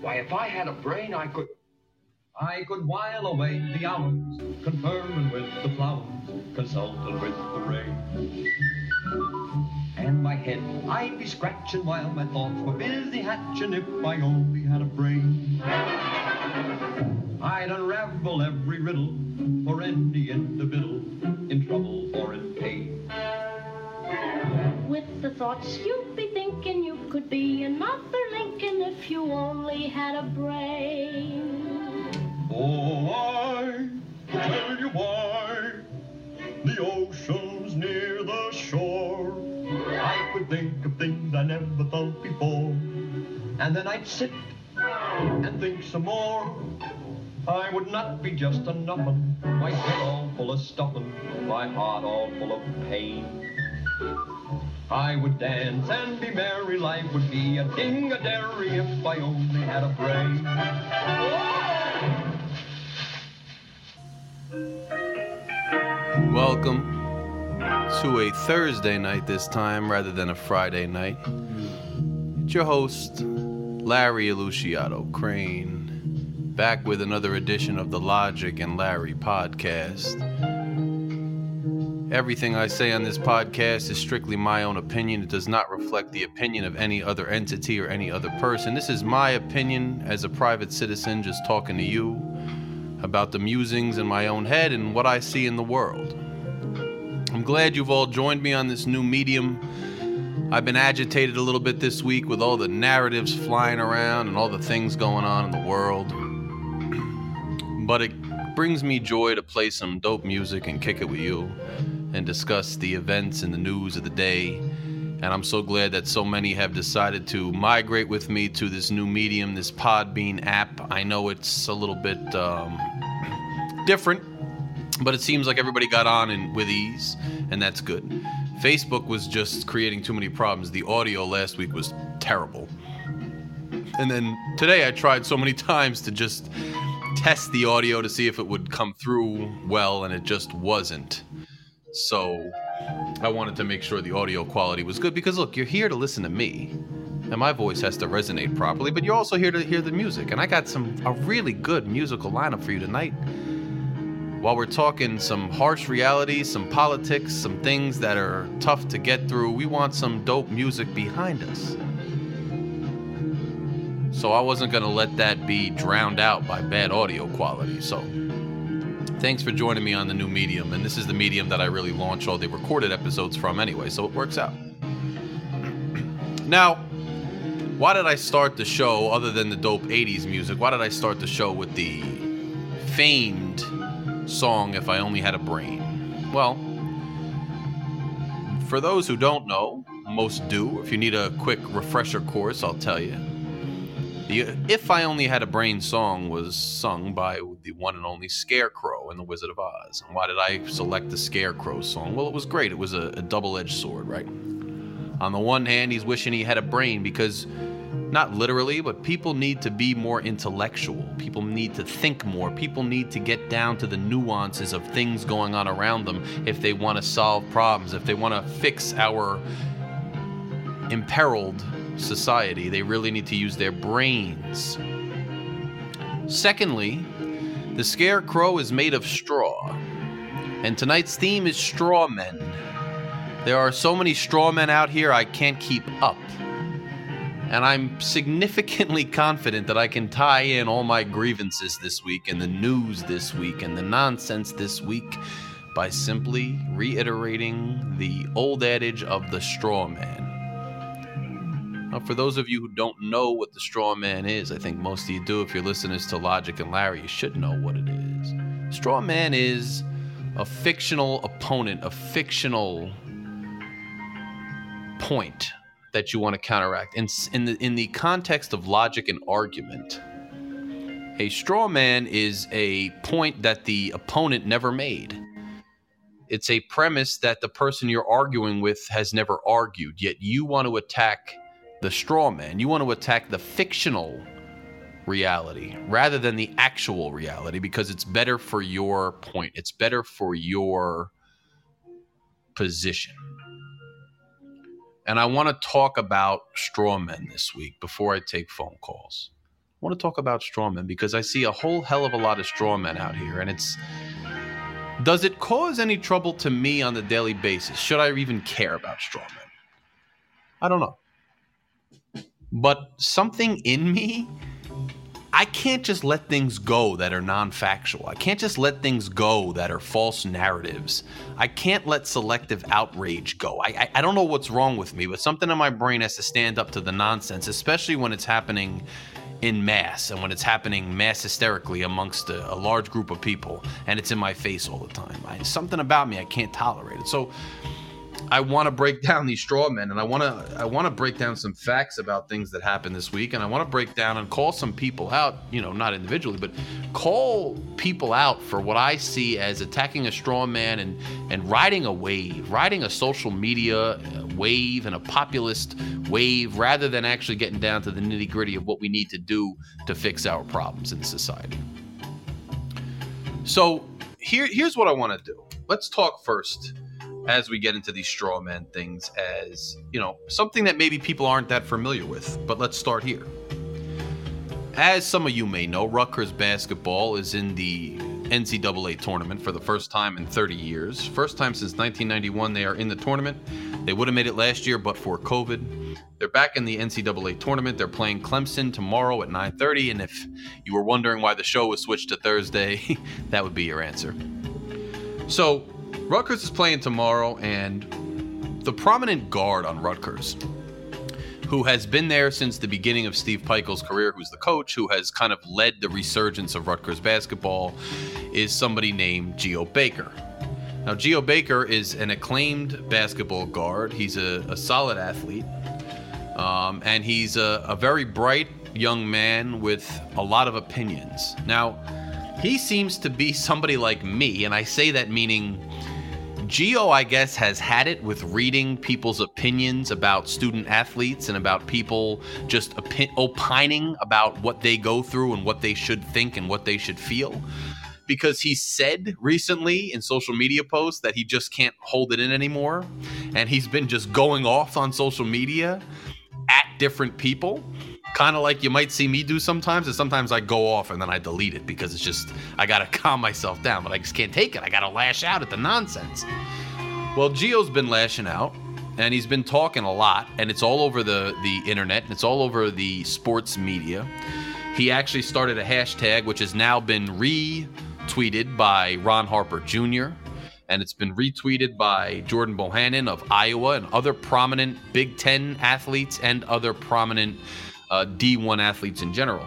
Why, if I had a brain, I could. I could while away the hours, conferring with the flowers, consulting with the rain. And my head I'd be scratching while my thoughts were busy hatching if I only had a brain. I'd unravel every riddle for any individual in trouble or in pain. With the thoughts you'd be thinking you could be another Lincoln if you only had a brain. Oh, I tell you why the ocean's near the shore. I could think of things I never thought before, and then I'd sit and think some more. I would not be just a nuffin, my head all full of stuffing, my heart all full of pain. I would dance and be merry, life would be a ding-a-dairy if I only had a brain. Welcome to a Thursday night this time rather than a Friday night. It's your host, Larry Aluciato Crane, back with another edition of the Logic and Larry podcast. Everything I say on this podcast is strictly my own opinion. It does not reflect the opinion of any other entity or any other person. This is my opinion as a private citizen just talking to you about the musings in my own head and what I see in the world. I'm glad you've all joined me on this new medium. I've been agitated a little bit this week with all the narratives flying around and all the things going on in the world. but it brings me joy to play some dope music and kick it with you and discuss the events and the news of the day. And I'm so glad that so many have decided to migrate with me to this new medium, this Podbean app. I know it's a little bit um, different, but it seems like everybody got on and with ease, and that's good. Facebook was just creating too many problems. The audio last week was terrible. And then today I tried so many times to just test the audio to see if it would come through well, and it just wasn't. So I wanted to make sure the audio quality was good because look, you're here to listen to me. And my voice has to resonate properly, but you're also here to hear the music. And I got some a really good musical lineup for you tonight. While we're talking some harsh reality, some politics, some things that are tough to get through, we want some dope music behind us. So I wasn't going to let that be drowned out by bad audio quality. So thanks for joining me on the new medium. And this is the medium that I really launch all the recorded episodes from anyway, so it works out. Now, why did I start the show other than the dope 80s music? Why did I start the show with the famed song If I Only Had a Brain? Well, for those who don't know, most do. If you need a quick refresher course, I'll tell you. The If I Only Had a Brain song was sung by the one and only Scarecrow in The Wizard of Oz. And why did I select the Scarecrow song? Well, it was great. It was a, a double edged sword, right? On the one hand, he's wishing he had a brain because, not literally, but people need to be more intellectual. People need to think more. People need to get down to the nuances of things going on around them if they want to solve problems, if they want to fix our imperiled society. They really need to use their brains. Secondly, the scarecrow is made of straw. And tonight's theme is straw men. There are so many straw men out here, I can't keep up. And I'm significantly confident that I can tie in all my grievances this week and the news this week and the nonsense this week by simply reiterating the old adage of the straw man. Now, for those of you who don't know what the straw man is, I think most of you do. If you're listeners to Logic and Larry, you should know what it is. Straw man is a fictional opponent, a fictional point that you want to counteract. In, in, the, in the context of logic and argument, a straw man is a point that the opponent never made. It's a premise that the person you're arguing with has never argued, yet you want to attack the straw man. You want to attack the fictional reality rather than the actual reality because it's better for your point, it's better for your position. And I want to talk about straw men this week before I take phone calls. I want to talk about straw men because I see a whole hell of a lot of straw men out here, and it's. Does it cause any trouble to me on the daily basis? Should I even care about straw men? I don't know. But something in me, I can't just let things go that are non factual. I can't just let things go that are false narratives. I can't let selective outrage go. I, I, I don't know what's wrong with me, but something in my brain has to stand up to the nonsense, especially when it's happening in mass and when it's happening mass hysterically amongst a, a, large group of people and it's in my face all the time. I, something about me I can't tolerate it. So I want to break down these straw men and I want to I want to break down some facts about things that happened this week and I want to break down and call some people out, you know, not individually, but call people out for what I see as attacking a straw man and and riding a wave, riding a social media uh, wave and a populist wave rather than actually getting down to the nitty gritty of what we need to do to fix our problems in society. So here, here's what I want to do. Let's talk first as we get into these straw man things as, you know, something that maybe people aren't that familiar with. But let's start here. As some of you may know, Rutgers basketball is in the NCAA tournament for the first time in 30 years. First time since 1991 they are in the tournament. They would have made it last year, but for COVID. They're back in the NCAA tournament. They're playing Clemson tomorrow at 9:30. And if you were wondering why the show was switched to Thursday, that would be your answer. So, Rutgers is playing tomorrow, and the prominent guard on Rutgers, who has been there since the beginning of Steve Pikiell's career, who's the coach, who has kind of led the resurgence of Rutgers basketball, is somebody named Geo Baker. Now, Geo Baker is an acclaimed basketball guard. He's a, a solid athlete. Um, and he's a, a very bright young man with a lot of opinions. Now, he seems to be somebody like me, and I say that meaning Geo, I guess, has had it with reading people's opinions about student athletes and about people just opi- opining about what they go through and what they should think and what they should feel because he said recently in social media posts that he just can't hold it in anymore. And he's been just going off on social media at different people. Kind of like you might see me do sometimes, and sometimes I go off and then I delete it because it's just, I gotta calm myself down, but I just can't take it. I gotta lash out at the nonsense. Well, Geo's been lashing out and he's been talking a lot, and it's all over the, the internet and it's all over the sports media. He actually started a hashtag which has now been retweeted by Ron Harper Jr., and it's been retweeted by Jordan Bohannon of Iowa and other prominent Big Ten athletes and other prominent uh, D1 athletes in general.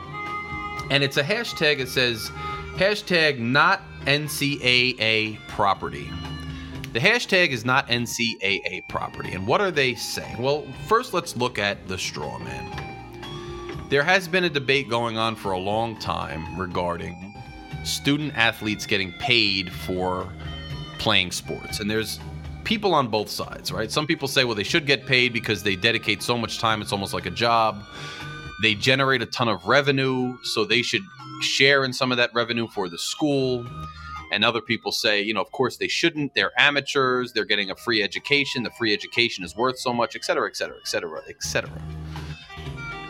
And it's a hashtag that says hashtag not NCAA property. The hashtag is not NCAA property. And what are they saying? Well, first let's look at the straw man. There has been a debate going on for a long time regarding student athletes getting paid for playing sports. And there's people on both sides, right? Some people say, well, they should get paid because they dedicate so much time, it's almost like a job. They generate a ton of revenue, so they should share in some of that revenue for the school. And other people say, you know, of course they shouldn't. They're amateurs. They're getting a free education. The free education is worth so much, et cetera, et cetera, et cetera, et cetera.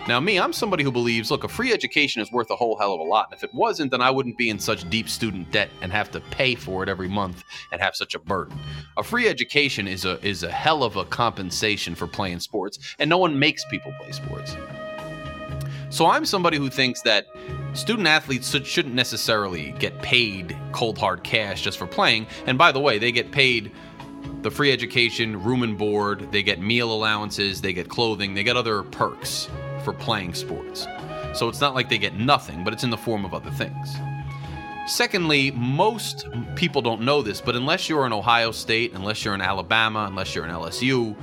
Now, me, I'm somebody who believes, look, a free education is worth a whole hell of a lot. And if it wasn't, then I wouldn't be in such deep student debt and have to pay for it every month and have such a burden. A free education is a is a hell of a compensation for playing sports, and no one makes people play sports. So I'm somebody who thinks that student athletes shouldn't necessarily get paid cold hard cash just for playing. And by the way, they get paid the free education, room and board, they get meal allowances, they get clothing, they get other perks for playing sports. So it's not like they get nothing, but it's in the form of other things. Secondly, most people don't know this, but unless you're in Ohio State, unless you're in Alabama, unless you're in LSU,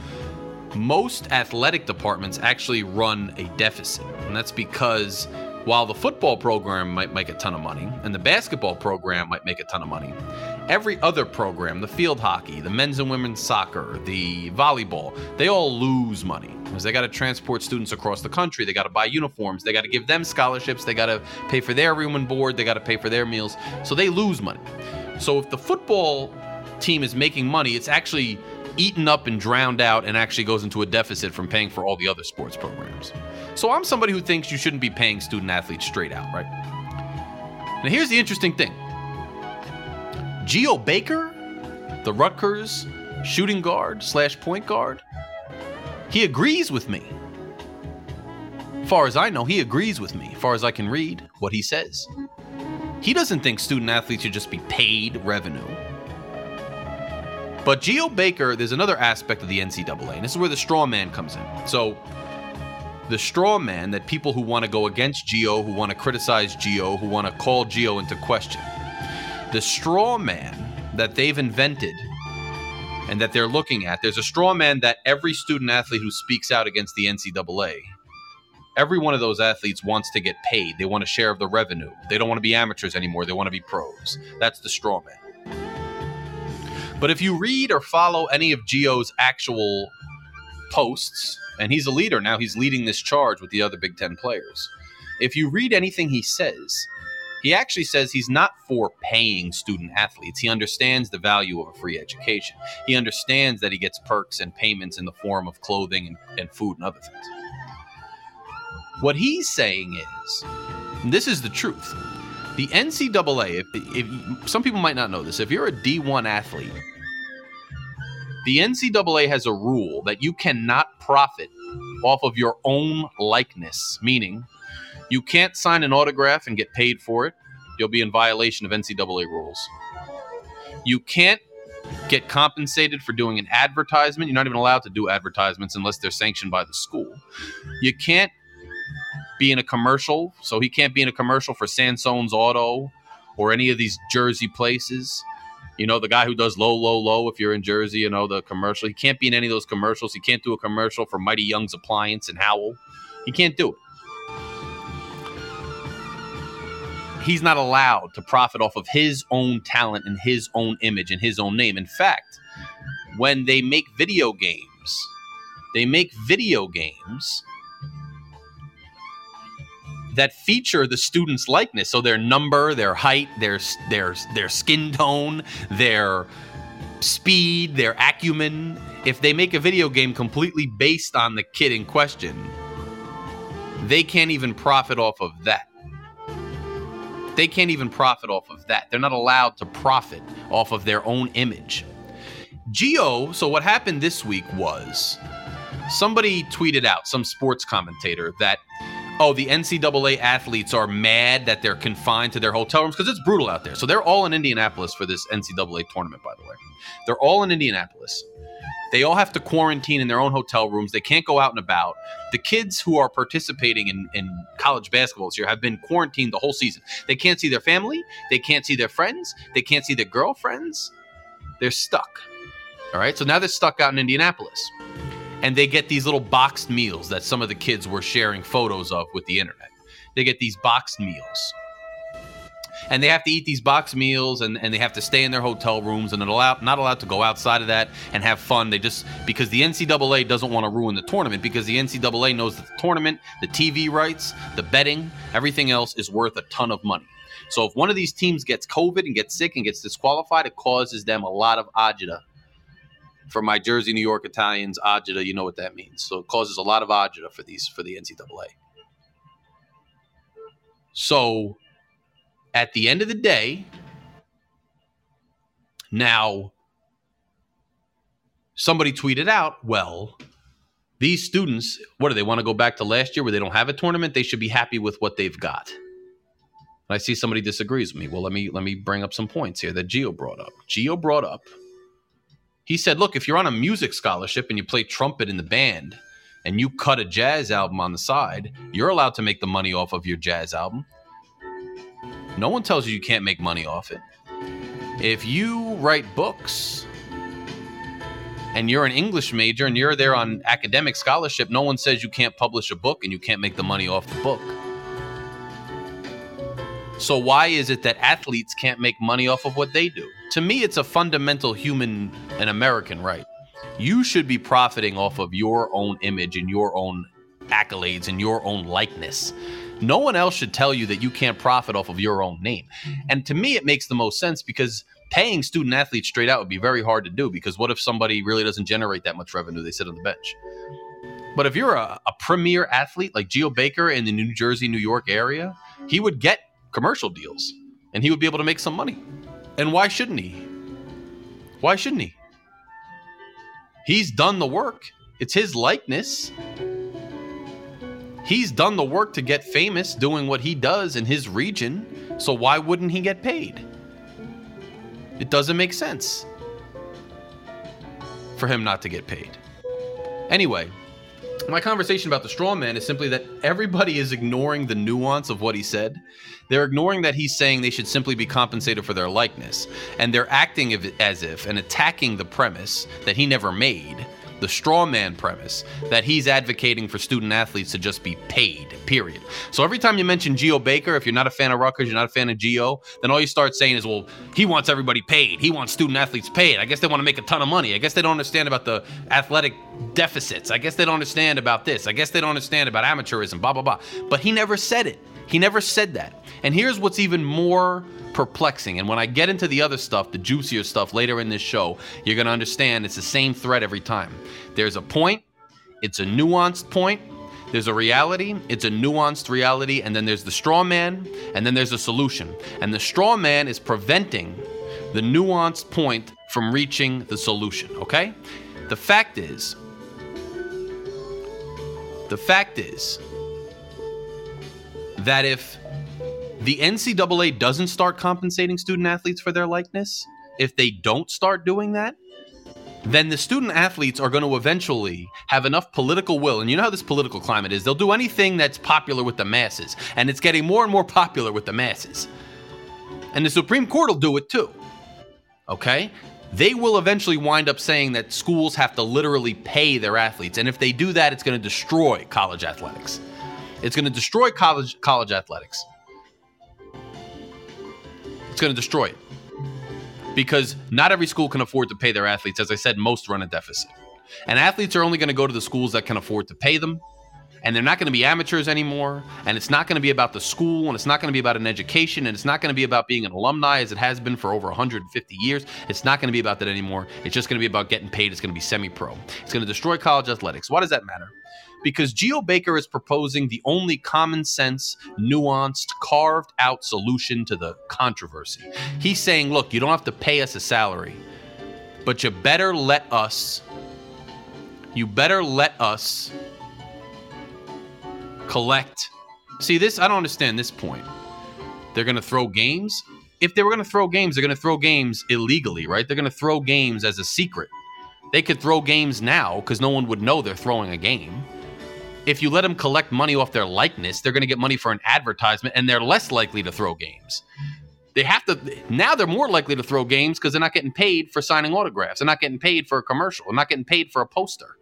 most athletic departments actually run a deficit. And that's because while the football program might make a ton of money and the basketball program might make a ton of money, every other program, the field hockey, the men's and women's soccer, the volleyball, they all lose money because they got to transport students across the country. They got to buy uniforms. They got to give them scholarships. They got to pay for their room and board. They got to pay for their meals. So they lose money. So if the football team is making money, it's actually eaten up and drowned out and actually goes into a deficit from paying for all the other sports programs. So I'm somebody who thinks you shouldn't be paying student athletes straight out, right? Now here's the interesting thing. Geo Baker, the Rutgers shooting guard slash point guard, he agrees with me. Far as I know, he agrees with me. Far as I can read what he says. He doesn't think student athletes should just be paid revenue. But Geo Baker, there's another aspect of the NCAA, and this is where the straw man comes in. So, the straw man that people who want to go against Geo, who want to criticize Geo, who want to call Geo into question, the straw man that they've invented and that they're looking at, there's a straw man that every student athlete who speaks out against the NCAA every one of those athletes wants to get paid. They want a share of the revenue. They don't want to be amateurs anymore. They want to be pros. That's the straw man. But if you read or follow any of Geo's actual posts, and he's a leader now, he's leading this charge with the other Big Ten players. If you read anything he says, he actually says he's not for paying student athletes. He understands the value of a free education. He understands that he gets perks and payments in the form of clothing and, and food and other things. What he's saying is, this is the truth. The NCAA, if, if some people might not know this, if you're a D1 athlete, the NCAA has a rule that you cannot profit off of your own likeness, meaning you can't sign an autograph and get paid for it. You'll be in violation of NCAA rules. You can't get compensated for doing an advertisement. You're not even allowed to do advertisements unless they're sanctioned by the school. You can't be in a commercial, so he can't be in a commercial for Sansone's Auto or any of these Jersey places. You know, the guy who does low, low, low, if you're in Jersey, you know, the commercial. He can't be in any of those commercials. He can't do a commercial for Mighty Young's Appliance and Howell. He can't do it. He's not allowed to profit off of his own talent and his own image and his own name. In fact, when they make video games, they make video games that feature the student's likeness. So their number, their height, their their their skin tone, their speed, their acumen. If they make a video game completely based on the kid in question, they can't even profit off of that. They can't even profit off of that. They're not allowed to profit off of their own image. Geo, so what happened this week was somebody tweeted out, some sports commentator, that oh, the NCAA athletes are mad that they're confined to their hotel rooms because it's brutal out there. So they're all in Indianapolis for this NCAA tournament, by the way. They're all in Indianapolis. They all have to quarantine in their own hotel rooms. They can't go out and about. The kids who are participating in, in college basketball this year have been quarantined the whole season. They can't see their family. They can't see their friends. They can't see their girlfriends. They're stuck. All right. So now they're stuck out in Indianapolis and they get these little boxed meals that some of the kids were sharing photos of with the internet. They get these boxed meals. And they have to eat these boxed meals and, and they have to stay in their hotel rooms and allowed, not allowed to go outside of that and have fun. They just, because the NCAA doesn't want to ruin the tournament because the NCAA knows that the tournament, the TV rights, the betting, everything else is worth a ton of money. So if one of these teams gets COVID and gets sick and gets disqualified, it causes them a lot of agita for my Jersey, New York Italians, agita, you know what that means. So it causes a lot of agita for these for the NCAA. So at the end of the day, now somebody tweeted out, well, these students, what do they want to go back to last year where they don't have a tournament? They should be happy with what they've got. I see somebody disagrees with me. Well, let me let me bring up some points here that Geo brought up. Geo brought up he said, look, if you're on a music scholarship and you play trumpet in the band and you cut a jazz album on the side, you're allowed to make the money off of your jazz album. No one tells you you can't make money off it. If you write books and you're an English major and you're there on academic scholarship, no one says you can't publish a book and you can't make the money off the book. So, why is it that athletes can't make money off of what they do? to me, it's a fundamental human and American right. You should be profiting off of your own image and your own accolades and your own likeness. No one else should tell you that you can't profit off of your own name. Mm-hmm. And to me, it makes the most sense because paying student athletes straight out would be very hard to do because what if somebody really doesn't generate that much revenue? They sit on the bench. But if you're a, a premier athlete like Geo Baker in the New Jersey, New York area, he would get commercial deals and he would be able to make some money. And why shouldn't he? Why shouldn't he? He's done the work. It's his likeness. He's done the work to get famous doing what he does in his region. So why wouldn't he get paid? It doesn't make sense for him not to get paid. Anyway, my conversation about the straw man is simply that everybody is ignoring the nuance of what he said. They're ignoring that he's saying they should simply be compensated for their likeness, and they're acting as if and attacking the premise that he never made the straw man premise that he's advocating for student athletes to just be paid, period. So every time you mention Geo Baker, if you're not a fan of Rutgers, you're not a fan of Geo, then all you start saying is, well, he wants everybody paid. He wants student athletes paid. I guess they want to make a ton of money. I guess they don't understand about the athletic deficits. I guess they don't understand about this. I guess they don't understand about amateurism, blah, blah, blah. But he never said it. He never said that. And here's what's even more perplexing. And when I get into the other stuff, the juicier stuff later in this show, you're going to understand it's the same thread every time. There's a point, it's a nuanced point, there's a reality, it's a nuanced reality, and then there's the straw man, and then there's a solution. And the straw man is preventing the nuanced point from reaching the solution, okay? The fact is, the fact is that if the NCAA doesn't start compensating student athletes for their likeness, if they don't start doing that, then the student athletes are going to eventually have enough political will. And you know how this political climate is. They'll do anything that's popular with the masses. And it's getting more and more popular with the masses. And the Supreme Court will do it too. Okay? They will eventually wind up saying that schools have to literally pay their athletes. And if they do that, it's going to destroy college athletics. It's going to destroy college college athletics. It's going to destroy it. Because not every school can afford to pay their athletes. As I said, most run a deficit. And athletes are only going to go to the schools that can afford to pay them. And they're not going to be amateurs anymore. And it's not going to be about the school. And it's not going to be about an education. And it's not going to be about being an alumni as it has been for over 150 years. It's not going to be about that anymore. It's just going to be about getting paid. It's going to be semi pro. It's going to destroy college athletics. Why does that matter? Because Geo Baker is proposing the only common sense, nuanced, carved out solution to the controversy. He's saying, look, you don't have to pay us a salary, but you better let us, you better let us collect. See, this, I don't understand this point. They're going to throw games. If they were going to throw games, they're going to throw games illegally, right? They're going to throw games as a secret. They could throw games now because no one would know they're throwing a game if you let them collect money off their likeness, they're going to get money for an advertisement and they're less likely to throw games. They have to now they're more likely to throw games because they're not getting paid for signing autographs. They're not getting paid for a commercial. They're not getting paid for a poster.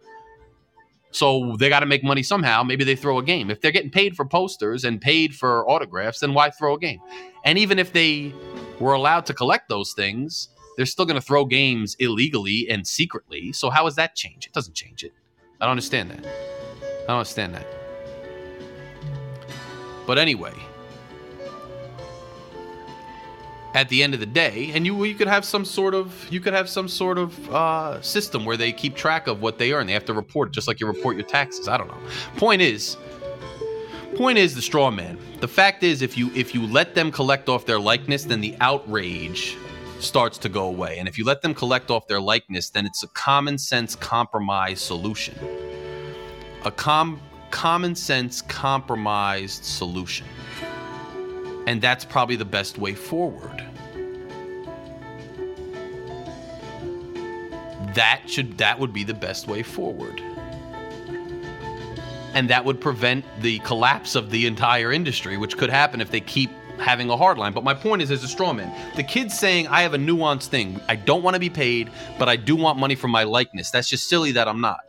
So they got to make money somehow. Maybe they throw a game. If they're getting paid for posters and paid for autographs, then why throw a game? And even if they were allowed to collect those things, they're still going to throw games illegally and secretly. So how does that change? It doesn't change it. I don't understand that. I don't understand that. But anyway, at the end of the day, and you you could have some sort of you could have some sort of uh, system where they keep track of what they earn. They have to report it, just like you report your taxes. I don't know. Point is, point is the straw man. The fact is, if you if you let them collect off their likeness, then the outrage starts to go away. And if you let them collect off their likeness, then it's a common sense compromise solution a com- common sense compromised solution. And that's probably the best way forward. That should that would be the best way forward. And that would prevent the collapse of the entire industry, which could happen if they keep having a hard line. But my point is, as a straw man, the kid's saying, I have a nuanced thing. I don't want to be paid, but I do want money for my likeness. That's just silly that I'm not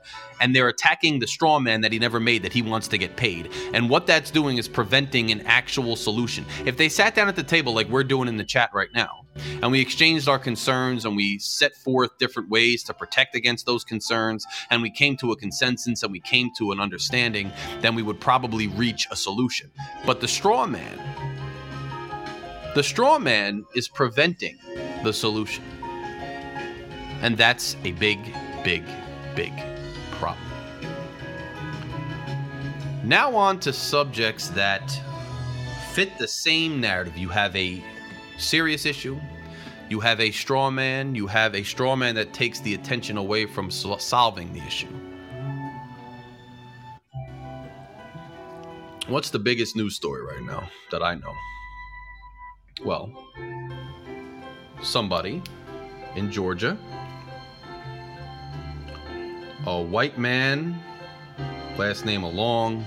and they're attacking the straw man that he never made that he wants to get paid. And what that's doing is preventing an actual solution. If they sat down at the table like we're doing in the chat right now, and we exchanged our concerns and we set forth different ways to protect against those concerns, and we came to a consensus and we came to an understanding, then we would probably reach a solution. But the straw man, the straw man is preventing the solution. And that's a big, big, big problem. Now, on to subjects that fit the same narrative. You have a serious issue, you have a straw man, you have a straw man that takes the attention away from sol- solving the issue. What's the biggest news story right now that I know? Well, somebody in Georgia, a white man, last name along,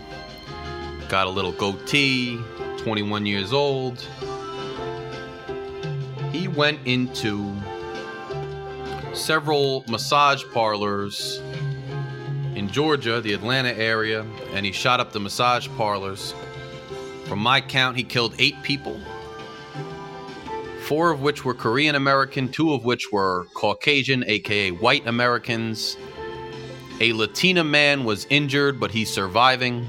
got a little goatee, 21 years old. He went into several massage parlors in Georgia, the Atlanta area, and he shot up the massage parlors. From my count, he killed eight people, four of which were Korean American, two of which were Caucasian, aka white Americans. A Latina man was injured, but he's surviving.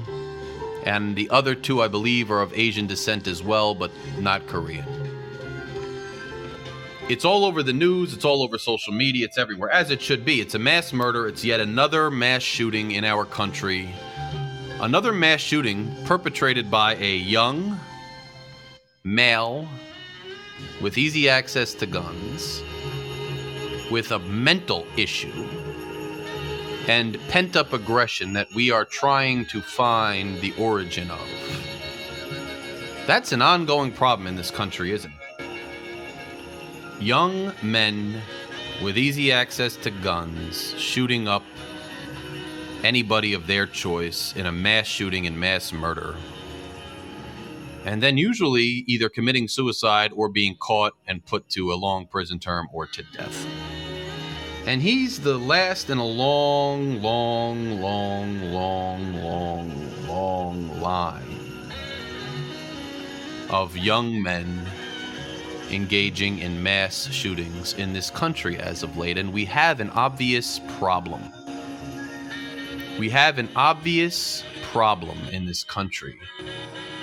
And the other two, I believe, are of Asian descent as well, but not Korean. It's all over the news, it's all over social media, it's everywhere, as it should be. It's a mass murder, it's yet another mass shooting in our country. Another mass shooting perpetrated by a young male with easy access to guns, with a mental issue, and pent up aggression that we are trying to find the origin of. That's an ongoing problem in this country, isn't it? Young men with easy access to guns shooting up anybody of their choice in a mass shooting and mass murder. And then usually either committing suicide or being caught and put to a long prison term or to death. And he's the last in a long, long, long, long, long, long line of young men engaging in mass shootings in this country as of late. And we have an obvious problem. We have an obvious problem in this country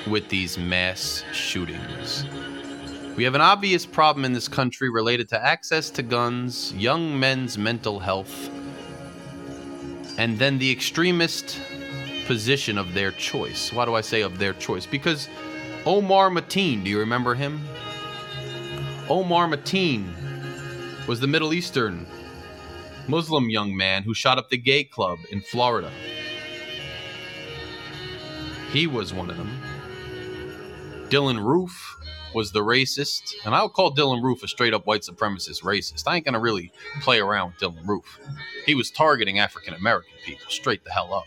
with these mass shootings. We have an obvious problem in this country related to access to guns, young men's mental health, and then the extremist position of their choice. Why do I say of their choice? Because Omar Mateen, do you remember him? Omar Mateen was the Middle Eastern Muslim young man who shot up the gay club in Florida. He was one of them. Dylann Roof was the racist, and I'll call Dylann Roof a straight up white supremacist racist. I ain't gonna really play around with Dylann Roof. He was targeting African American people straight the hell up.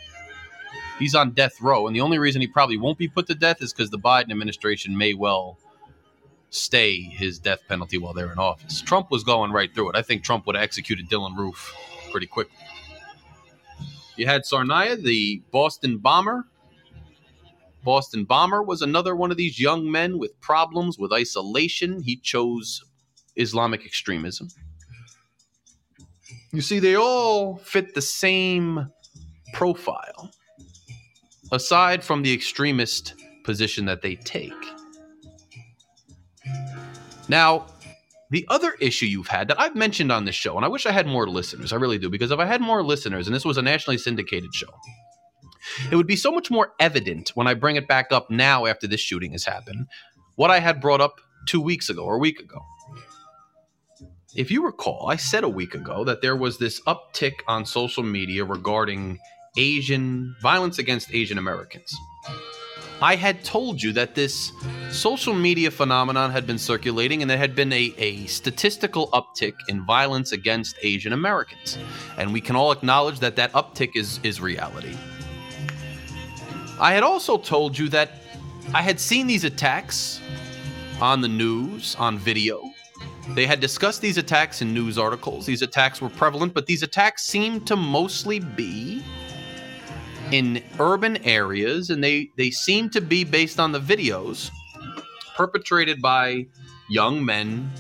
He's on death row, and the only reason he probably won't be put to death is because the Biden administration may well stay his death penalty while they're in office. Trump was going right through it. I think Trump would have executed Dylann Roof pretty quickly. You had Tsarnaev, the Boston bomber. Boston bomber was another one of these young men with problems with isolation. He chose Islamic extremism. You see, they all fit the same profile, aside from the extremist position that they take. Now, the other issue you've had that I've mentioned on this show, and I wish I had more listeners, I really do, because if I had more listeners and this was a nationally syndicated show, it would be so much more evident when I bring it back up now after this shooting has happened, what I had brought up two weeks ago or a week ago. If you recall, I said a week ago that there was this uptick on social media regarding Asian violence against Asian Americans. I had told you that this social media phenomenon had been circulating and there had been a, a statistical uptick in violence against Asian Americans. And we can all acknowledge that that uptick is, is reality. I had also told you that I had seen these attacks on the news, on video. They had discussed these attacks in news articles. These attacks were prevalent, but these attacks seemed to mostly be in urban areas, and they, they seem to be based on the videos perpetrated by young men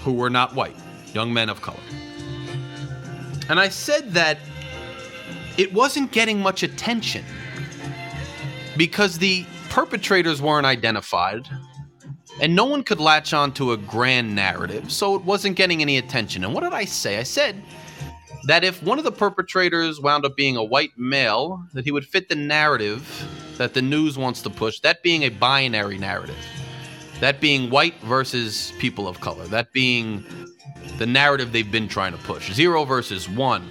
who were not white, young men of color. And I said that it wasn't getting much attention because the perpetrators weren't identified and no one could latch on to a grand narrative, so it wasn't getting any attention. And what did I say? I said that if one of the perpetrators wound up being a white male, that he would fit the narrative that the news wants to push, that being a binary narrative. That being white versus people of color. That being the narrative they've been trying to push. Zero versus one.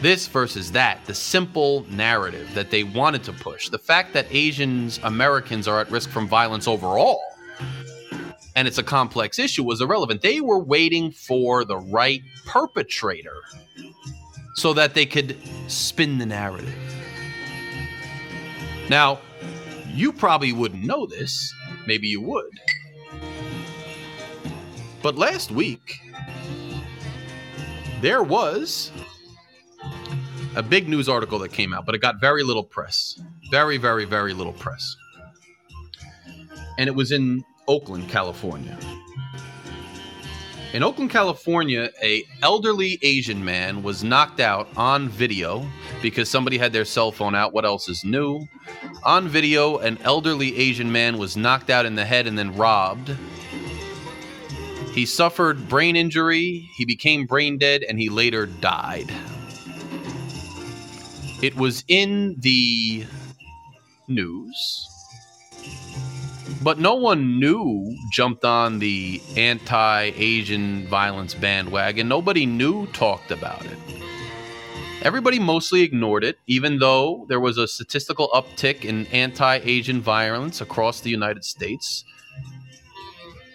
This versus that, the simple narrative that they wanted to push. The fact that Asians Americans are at risk from violence overall, and it's a complex issue, was irrelevant. They were waiting for the right perpetrator so that they could spin the narrative. Now, you probably wouldn't know this. Maybe you would. But last week, there was a big news article that came out, but it got very little press. Very, very, very little press. And it was in Oakland, California. In Oakland, California, a elderly Asian man was knocked out on video because somebody had their cell phone out. What else is new? On video, an elderly Asian man was knocked out in the head and then robbed. He suffered brain injury, he became brain dead, and he later died. It was in the news, but no one knew jumped on the anti Asian violence bandwagon. Nobody knew talked about it. Everybody mostly ignored it, even though there was a statistical uptick in anti Asian violence across the United States.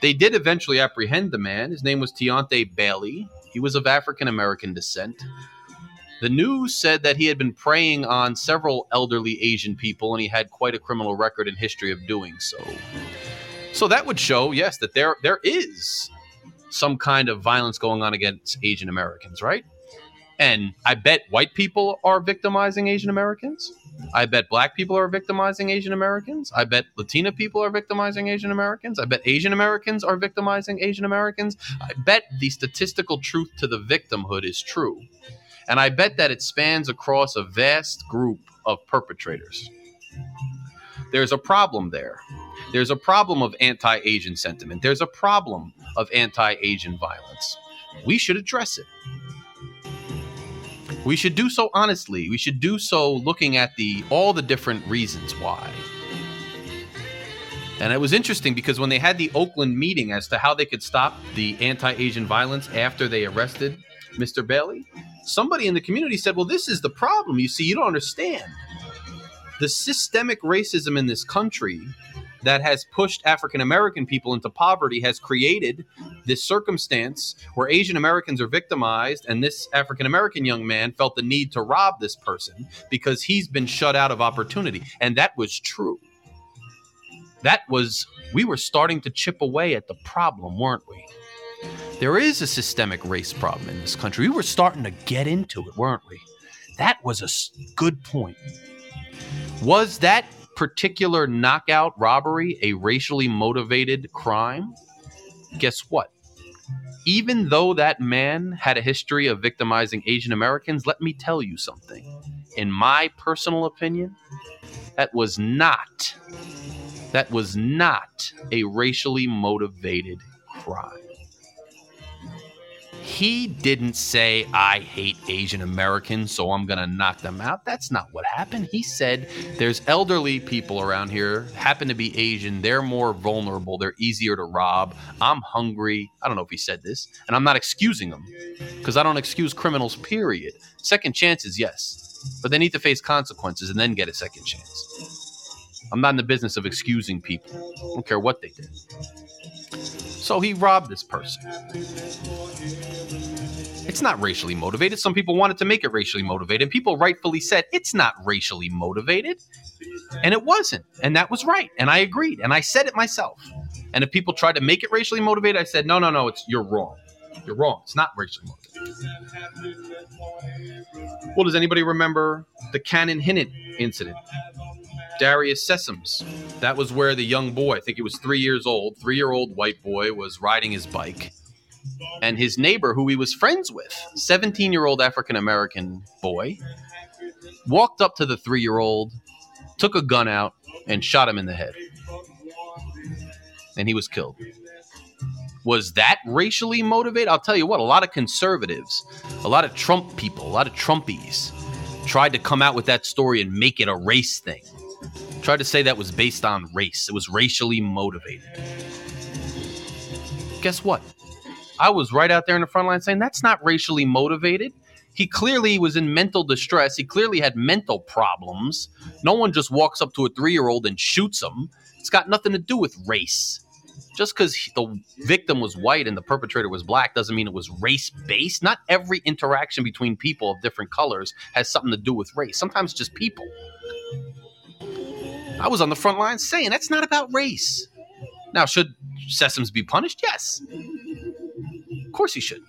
They did eventually apprehend the man. His name was Deontay Bailey. He was of African American descent. The news said that he had been preying on several elderly Asian people and he had quite a criminal record and history of doing so. So that would show, yes, that there there is some kind of violence going on against Asian Americans, right? And I bet white people are victimizing Asian Americans. I bet black people are victimizing Asian Americans. I bet Latina people are victimizing Asian Americans. I bet Asian Americans are victimizing Asian Americans. I bet the statistical truth to the victimhood is true. And I bet that it spans across a vast group of perpetrators. There's a problem there. There's a problem of anti Asian sentiment. There's a problem of anti Asian violence. We should address it. We should do so honestly. We should do so looking at the all the different reasons why. And it was interesting because when they had the Oakland meeting as to how they could stop the anti-Asian violence after they arrested Mr. Bailey, somebody in the community said, "Well, this is the problem. You see, you don't understand. The systemic racism in this country that has pushed African American people into poverty has created this circumstance where Asian Americans are victimized, and this African American young man felt the need to rob this person because he's been shut out of opportunity. And that was true. That was, we were starting to chip away at the problem, weren't we? There is a systemic race problem in this country. We were starting to get into it, weren't we? That was a good point. Was that particular knockout robbery a racially motivated crime? Guess what? Even though that man had a history of victimizing Asian Americans, let me tell you something. In my personal opinion, that was not that was not a racially motivated crime. He didn't say, I hate Asian Americans, so I'm going to knock them out. That's not what happened. He said, There's elderly people around here, happen to be Asian. They're more vulnerable. They're easier to rob. I'm hungry. I don't know if he said this, and I'm not excusing them because I don't excuse criminals, period. Second chances, yes, but they need to face consequences and then get a second chance. I'm not in the business of excusing people. I don't care what they did. So he robbed this person. It's not racially motivated. Some people wanted to make it racially motivated. People rightfully said it's not racially motivated. And it wasn't. And that was right. And I agreed. And I said it myself. And if people tried to make it racially motivated, I said, no, no, no, it's you're wrong. You're wrong. It's not racially motivated. Well, does anybody remember the Cannon Hinnant incident? Darius Sessoms. That was where the young boy, I think he was three years old, three year old white boy, was riding his bike. And his neighbor, who he was friends with, 17 year old African American boy, walked up to the three year old, took a gun out, and shot him in the head. And he was killed. Was that racially motivated? I'll tell you what, a lot of conservatives, a lot of Trump people, a lot of Trumpies tried to come out with that story and make it a race thing. Tried to say that was based on race. It was racially motivated. Guess what? I was right out there in the front line saying that's not racially motivated. He clearly was in mental distress. He clearly had mental problems. No one just walks up to a three year old and shoots him. It's got nothing to do with race. Just because the victim was white and the perpetrator was black doesn't mean it was race based. Not every interaction between people of different colors has something to do with race. Sometimes just people. I was on the front line saying that's not about race. Now, should Sessoms be punished? Yes. Of course he should.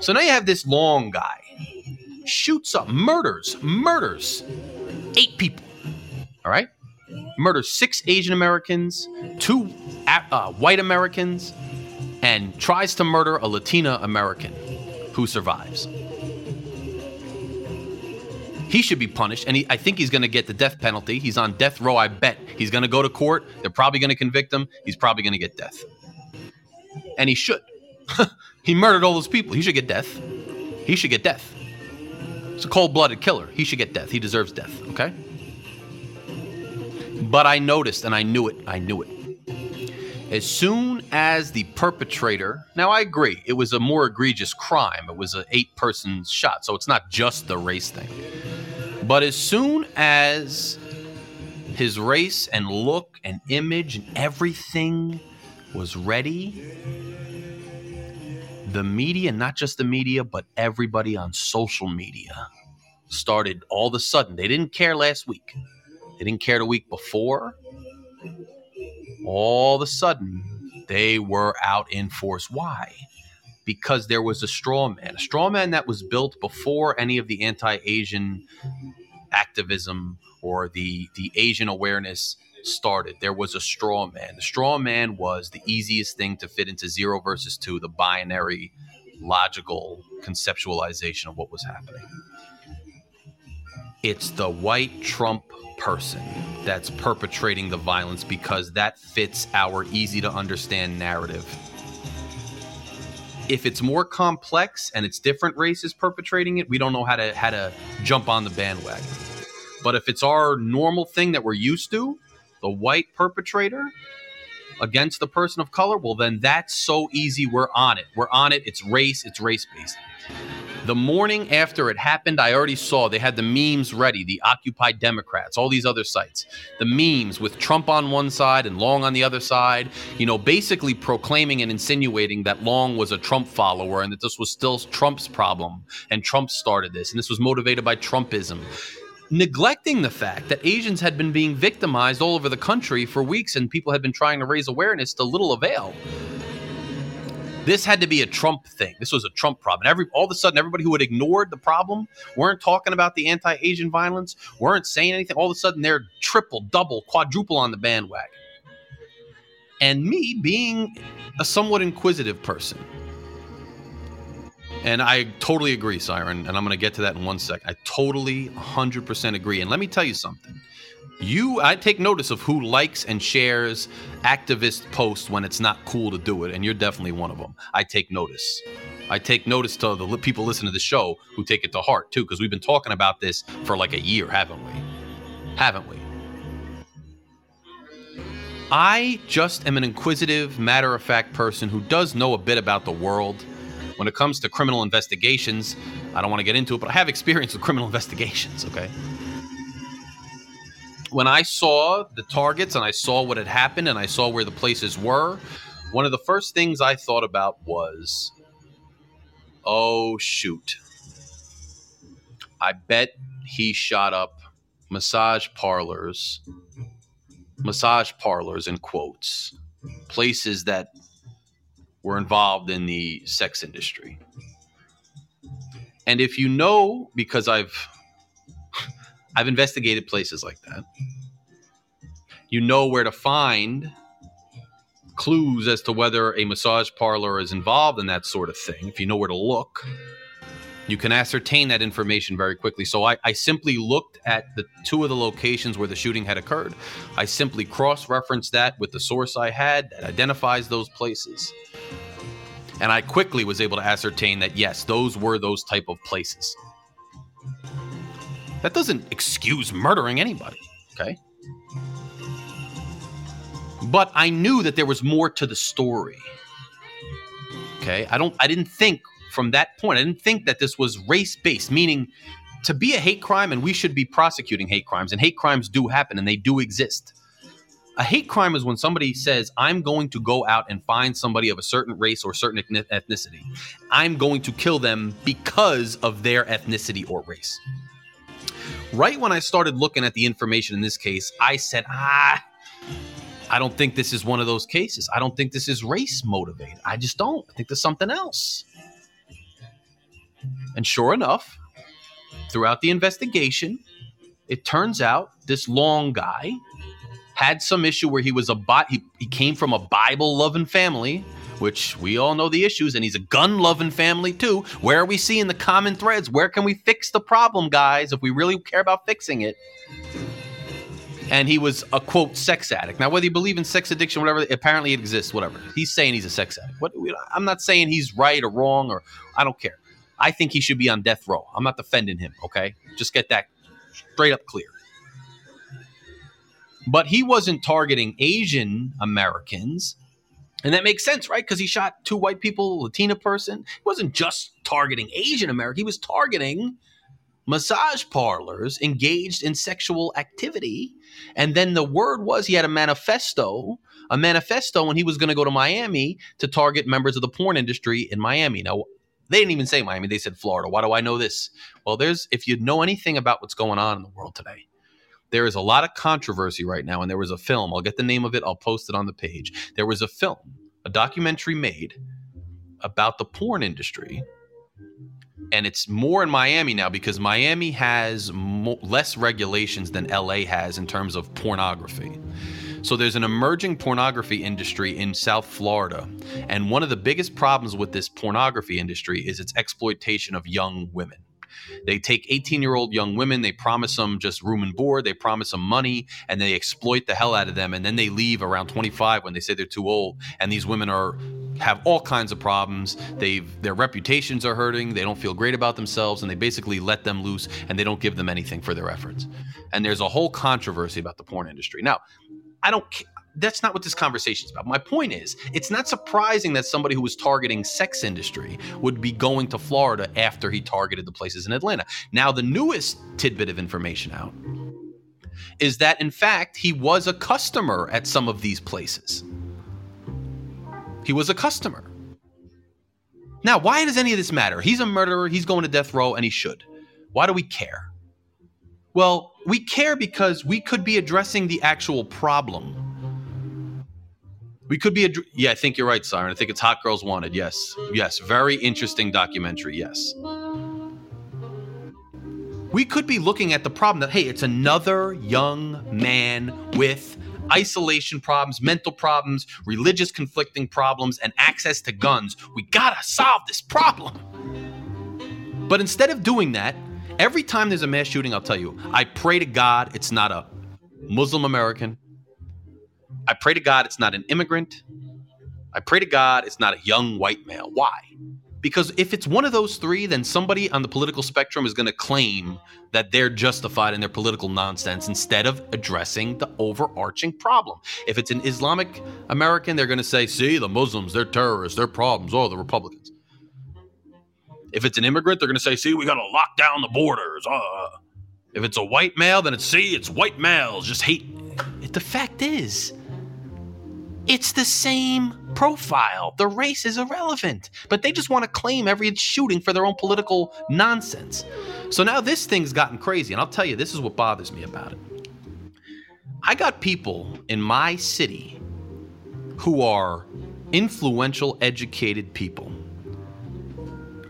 So now you have this long guy shoots up, murders, murders eight people. All right? Murders six Asian Americans, two uh, white Americans, and tries to murder a Latina American who survives. He should be punished, and he, I think he's going to get the death penalty. He's on death row. I bet he's going to go to court. They're probably going to convict him. He's probably going to get death, and he should. he murdered all those people. He should get death. He should get death. It's a cold-blooded killer. He should get death. He deserves death. Okay. But I noticed, and I knew it. I knew it. As soon as the perpetrator, now I agree, it was a more egregious crime. It was an eight-person shot, so it's not just the race thing. But as soon as his race and look and image and everything was ready, the media, not just the media, but everybody on social media started all of a sudden. They didn't care last week, they didn't care the week before. All of a sudden, they were out in force. Why? Because there was a straw man, a straw man that was built before any of the anti-Asian activism or the the Asian awareness started. There was a straw man. The straw man was the easiest thing to fit into zero versus two, the binary, logical conceptualization of what was happening. It's the white Trump person that's perpetrating the violence because that fits our easy to understand narrative if it's more complex and it's different races perpetrating it, we don't know how to how to jump on the bandwagon. But if it's our normal thing that we're used to, the white perpetrator against the person of color, well then that's so easy. We're on it. We're on it. It's race. It's race based. The morning after it happened, I already saw they had the memes ready, the Occupy Democrats, all these other sites. The memes with Trump on one side and Long on the other side, you know, basically proclaiming and insinuating that Long was a Trump follower and that this was still Trump's problem and Trump started this and this was motivated by Trumpism neglecting the fact that Asians had been being victimized all over the country for weeks and people had been trying to raise awareness to little avail. This had to be a Trump thing. This was a Trump problem. Every all of a sudden, everybody who had ignored the problem, weren't talking about the anti-Asian violence, weren't saying anything. All of a sudden, they're triple, double, quadruple on the bandwagon. And me being a somewhat inquisitive person, and I totally agree, Scyren, and I'm going to get to that in one second. I totally 100% agree. And let me tell you something you i take notice of who likes and shares activist posts when it's not cool to do it and you're definitely one of them i take notice. I take notice to the people listening to the show who take it to heart too because we've been talking about this for like a year haven't we? Haven't we? I just am an inquisitive matter of fact person who does know a bit about the world. When it comes to criminal investigations i don't want to get into it but i have experience with criminal investigations okay when I saw the targets and I saw what had happened and I saw where the places were, one of the first things I thought about was, oh, shoot. I bet he shot up massage parlors, massage parlors in quotes, places that were involved in the sex industry. And if you know, because I've I've investigated places like that. You know where to find clues as to whether a massage parlor is involved in that sort of thing, if you know where to look. You can ascertain that information very quickly. So I, I simply looked at the two of the locations where the shooting had occurred. I simply cross referenced that with the source I had that identifies those places. And I quickly was able to ascertain that yes, those were those type of places. That doesn't excuse murdering anybody, okay? But I knew that there was more to the story. Okay? I don't I didn't think from that point. I didn't think that this was race based, meaning to be a hate crime, and we should be prosecuting hate crimes, and hate crimes do happen and they do exist. A hate crime is when somebody says, I'm going to go out and find somebody of a certain race or certain ethnicity. I'm going to kill them because of their ethnicity or race. Right when I started looking at the information in this case, I said, ah, I don't think this is one of those cases. I don't think this is race motivated. I just don't. I think there's something else. And sure enough, throughout the investigation, it turns out this long guy had some issue where he was a bot. He, he came from a Bible loving family, which we all know the issues, and he's a gun loving family too. Where are we seeing the common threads? Where can we fix the problem, guys, if we really care about fixing it? And he was a quote sex addict. Now, whether you believe in sex addiction, whatever, apparently it exists, whatever. He's saying he's a sex addict. What, I'm not saying he's right or wrong, or I don't care. I think he should be on death row. I'm not defending him, okay? Just get that straight up clear. But he wasn't targeting Asian Americans. And that makes sense, right? Because he shot two white people, Latina person. He wasn't just targeting Asian American, he was targeting massage parlors engaged in sexual activity. And then the word was he had a manifesto, a manifesto when he was going to go to Miami to target members of the porn industry in Miami. Now, they didn't even say Miami. They said Florida. Why do I know this? Well, there's if you know anything about what's going on in the world today, there is a lot of controversy right now. And there was a film. I'll get the name of it. I'll post it on the page. There was a film, a documentary made about the porn industry. And it's more in Miami now because Miami has mo- less regulations than LA has in terms of pornography. So there's an emerging pornography industry in South Florida. And one of the biggest problems with this pornography industry is its exploitation of young women. They take 18 year old young women, they promise them just room and board, they promise them money, and they exploit the hell out of them. And then they leave around 25 when they say they're too old. And these women are have all kinds of problems. They've their reputations are hurting. They don't feel great about themselves, and they basically let them loose, and they don't give them anything for their efforts. And there's a whole controversy about the porn industry. Now, I don't that's not what this conversation is about. My point is, it's not surprising that somebody who was targeting sex industry would be going to Florida after he targeted the places in Atlanta. Now, the newest tidbit of information out is that in fact he was a customer at some of these places. He was a customer. Now, why does any of this matter? He's a murderer, he's going to death row, and he should. Why do we care? Well, we care because we could be addressing the actual problem. We could be, ad- yeah, I think you're right, Scyren. I think it's Hot Girls Wanted. Yes, yes, very interesting documentary. Yes, we could be looking at the problem that hey, it's another young man with isolation problems, mental problems, religious conflicting problems, and access to guns. We gotta solve this problem. But instead of doing that, Every time there's a mass shooting, I'll tell you, I pray to God it's not a Muslim American. I pray to God it's not an immigrant. I pray to God it's not a young white male. Why? Because if it's one of those three, then somebody on the political spectrum is going to claim that they're justified in their political nonsense instead of addressing the overarching problem. If it's an Islamic American, they're going to say, see, the Muslims, they're terrorists, they're problems, oh, the Republicans. If it's an immigrant, they're going to say, see, we got to lock down the borders. Uh. If it's a white male, then it's, see, it's white males just hate. The fact is, it's the same profile. The race is irrelevant, but they just want to claim every shooting for their own political nonsense. So now this thing's gotten crazy, and I'll tell you, this is what bothers me about it. I got people in my city who are influential, educated people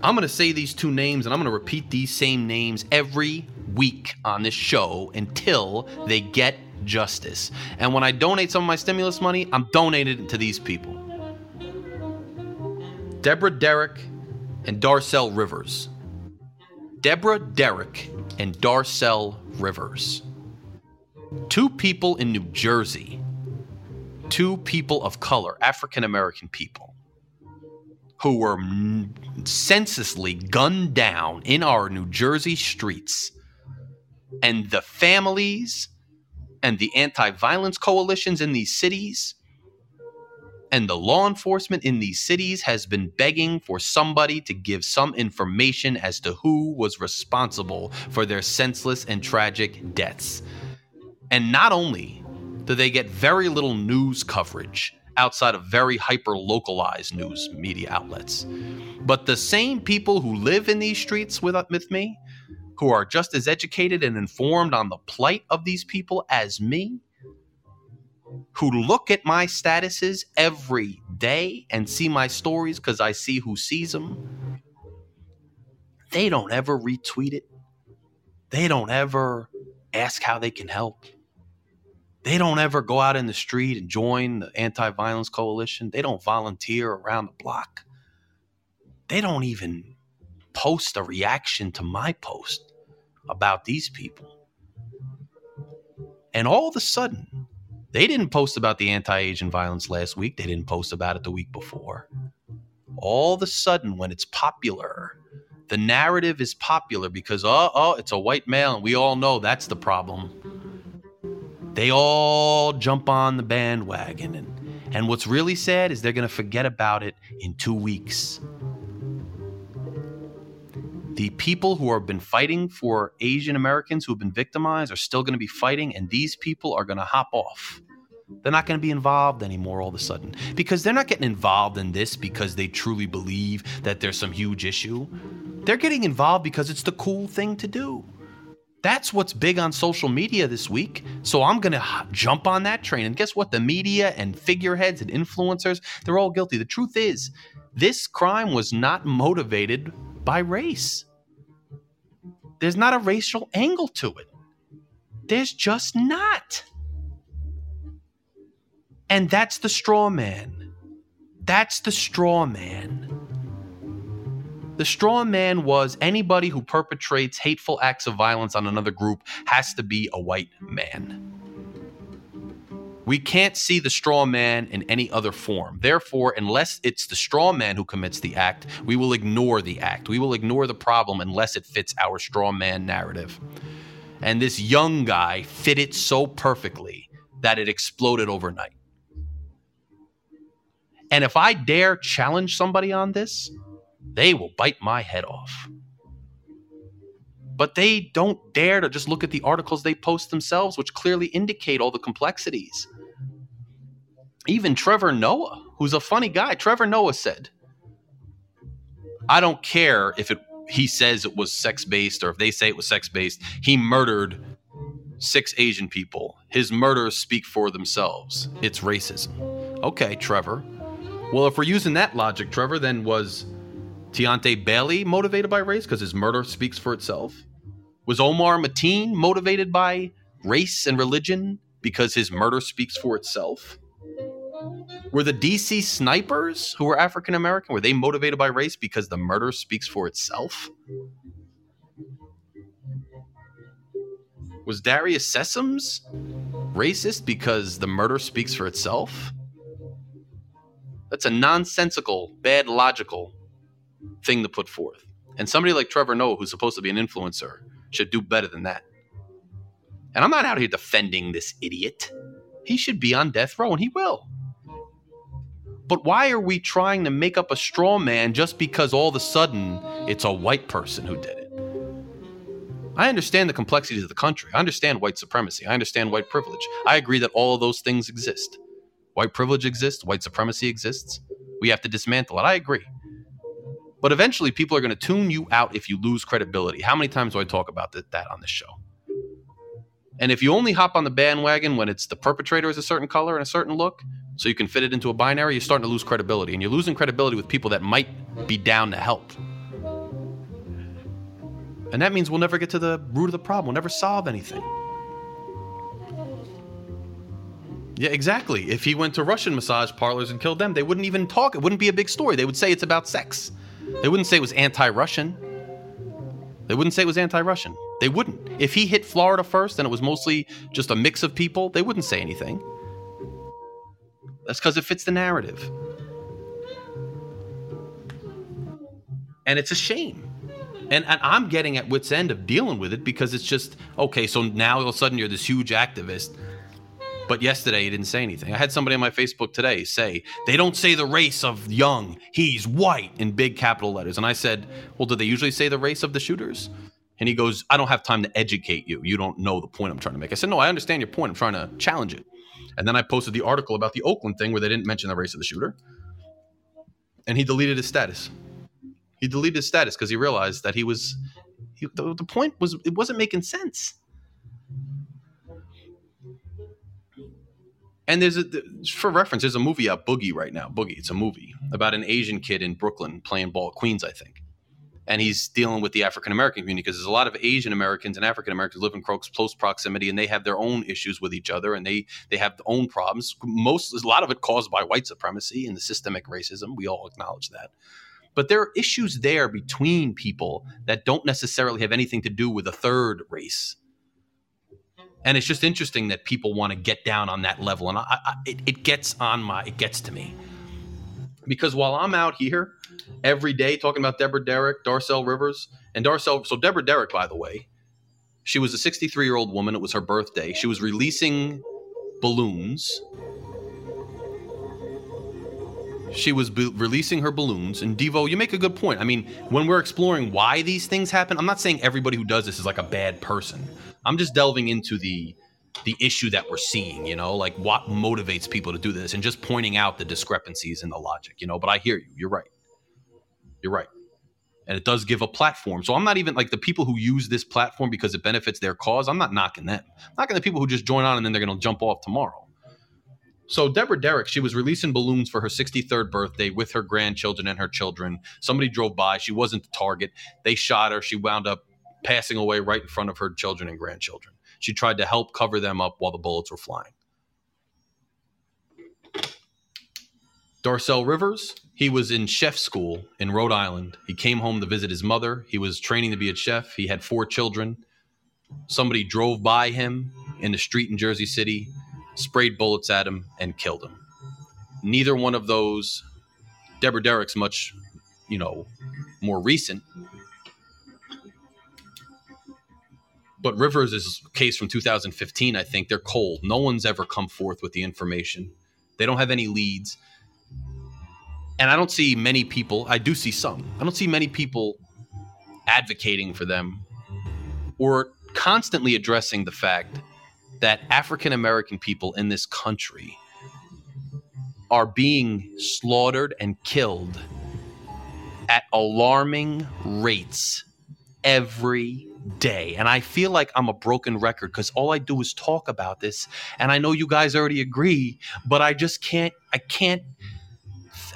I'm going to say these two names and I'm going to repeat these same names every week on this show until they get justice. And when I donate some of my stimulus money, I'm donating it to these people Deborah Derrick and Darcel Rivers. Deborah Derrick and Darcel Rivers. Two people in New Jersey, two people of color, African American people, who were senselessly gunned down in our New Jersey streets. And the families and the anti violence coalitions in these cities and the law enforcement in these cities has been begging for somebody to give some information as to who was responsible for their senseless and tragic deaths. And not only do they get very little news coverage outside of very hyper localized news media outlets, but the same people who live in these streets with, with me, who are just as educated and informed on the plight of these people as me, who look at my statuses every day and see my stories because I see who sees them, they don't ever retweet it. They don't ever ask how they can help. They don't ever go out in the street and join the anti violence coalition. They don't volunteer around the block. They don't even post a reaction to my post about these people. And all of a sudden, they didn't post about the anti Asian violence last week. They didn't post about it the week before. All of a sudden, when it's popular, the narrative is popular because, oh, oh, it's a white male, and we all know that's the problem. They all jump on the bandwagon. And, and what's really sad is they're going to forget about it in two weeks. The people who have been fighting for Asian Americans who have been victimized are still going to be fighting, and these people are going to hop off. They're not going to be involved anymore all of a sudden because they're not getting involved in this because they truly believe that there's some huge issue. They're getting involved because it's the cool thing to do. That's what's big on social media this week. So I'm going to jump on that train. And guess what? The media and figureheads and influencers, they're all guilty. The truth is, this crime was not motivated by race. There's not a racial angle to it. There's just not. And that's the straw man. That's the straw man. The straw man was anybody who perpetrates hateful acts of violence on another group has to be a white man. We can't see the straw man in any other form. Therefore, unless it's the straw man who commits the act, we will ignore the act. We will ignore the problem unless it fits our straw man narrative. And this young guy fit it so perfectly that it exploded overnight. And if I dare challenge somebody on this, they will bite my head off. But they don't dare to just look at the articles they post themselves, which clearly indicate all the complexities. Even Trevor Noah, who's a funny guy, Trevor Noah said, I don't care if it he says it was sex based or if they say it was sex based. He murdered six Asian people. His murders speak for themselves. It's racism. Okay, Trevor. Well, if we're using that logic, Trevor, then was Tiante Bailey motivated by race because his murder speaks for itself? Was Omar Mateen motivated by race and religion because his murder speaks for itself? Were the DC snipers who were African American were they motivated by race because the murder speaks for itself? Was Darius Sessoms racist because the murder speaks for itself? That's a nonsensical, bad logical thing to put forth. And somebody like Trevor Noah, who's supposed to be an influencer, should do better than that. And I'm not out here defending this idiot. He should be on death row, and he will. But why are we trying to make up a straw man just because all of a sudden it's a white person who did it? I understand the complexities of the country. I understand white supremacy. I understand white privilege. I agree that all of those things exist. White privilege exists, white supremacy exists. We have to dismantle it. I agree. But eventually, people are going to tune you out if you lose credibility. How many times do I talk about that, that on this show? And if you only hop on the bandwagon when it's the perpetrator is a certain color and a certain look, so you can fit it into a binary, you're starting to lose credibility. And you're losing credibility with people that might be down to help. And that means we'll never get to the root of the problem. We'll never solve anything. Yeah, exactly. If he went to Russian massage parlors and killed them, they wouldn't even talk. It wouldn't be a big story. They would say it's about sex. They wouldn't say it was anti Russian. They wouldn't say it was anti Russian. They wouldn't. If he hit Florida first and it was mostly just a mix of people, they wouldn't say anything. That's because it fits the narrative. And it's a shame. And, and I'm getting at wits' end of dealing with it because it's just, okay, so now all of a sudden you're this huge activist but yesterday he didn't say anything. I had somebody on my Facebook today say, they don't say the race of Young. He's white in big capital letters. And I said, well, do they usually say the race of the shooters? And he goes, I don't have time to educate you. You don't know the point I'm trying to make. I said, no, I understand your point. I'm trying to challenge it. And then I posted the article about the Oakland thing where they didn't mention the race of the shooter. And he deleted his status. He deleted his status because he realized that he was, he, the, the point was, it wasn't making sense. And there's a for reference, there's a movie out Boogie right now. Boogie, it's a movie about an Asian kid in Brooklyn playing ball, at Queens, I think. And he's dealing with the African American community because there's a lot of Asian Americans and African Americans live in close proximity, and they have their own issues with each other, and they they have their own problems. Most, a lot of it caused by white supremacy and the systemic racism. We all acknowledge that. But there are issues there between people that don't necessarily have anything to do with a third race and it's just interesting that people want to get down on that level. And I, I, it, it gets on my it gets to me. Because while i'm out here every day talking about deborah derrick darcel rivers and darcel so deborah derrick by the way she was a 63 year old woman. It was her birthday. She was releasing balloons. She was be- releasing her balloons. And devo you make a good point. I mean when we're exploring why these things happen i'm not saying everybody who does this is like a bad person I'm just delving into the the issue that we're seeing, you know, like what motivates people to do this and just pointing out the discrepancies in the logic, you know. But I hear you. You're right. You're right. And it does give a platform. So I'm not even like the people who use this platform because it benefits their cause. I'm not knocking them. I'm knocking the people who just join on and then they're going to jump off tomorrow. So Deborah Derrick, she was releasing balloons for her 63rd birthday with her grandchildren and her children. Somebody drove by. She wasn't the target. They shot her. She wound up passing away right in front of her children and grandchildren. She tried to help cover them up while the bullets were flying. Darcel Rivers, he was in chef school in Rhode Island. He came home to visit his mother. He was training to be a chef. He had four children. Somebody drove by him in the street in Jersey City, sprayed bullets at him, and killed him. Neither one of those, Deborah Derrick's much, you know, more recent, But Rivers is case from 2015, I think. They're cold. No one's ever come forth with the information. They don't have any leads. And I don't see many people, I do see some. I don't see many people advocating for them or constantly addressing the fact that African American people in this country are being slaughtered and killed at alarming rates every day. And I feel like I'm a broken record because all I do is talk about this. And I know you guys already agree, but I just can't, I can't,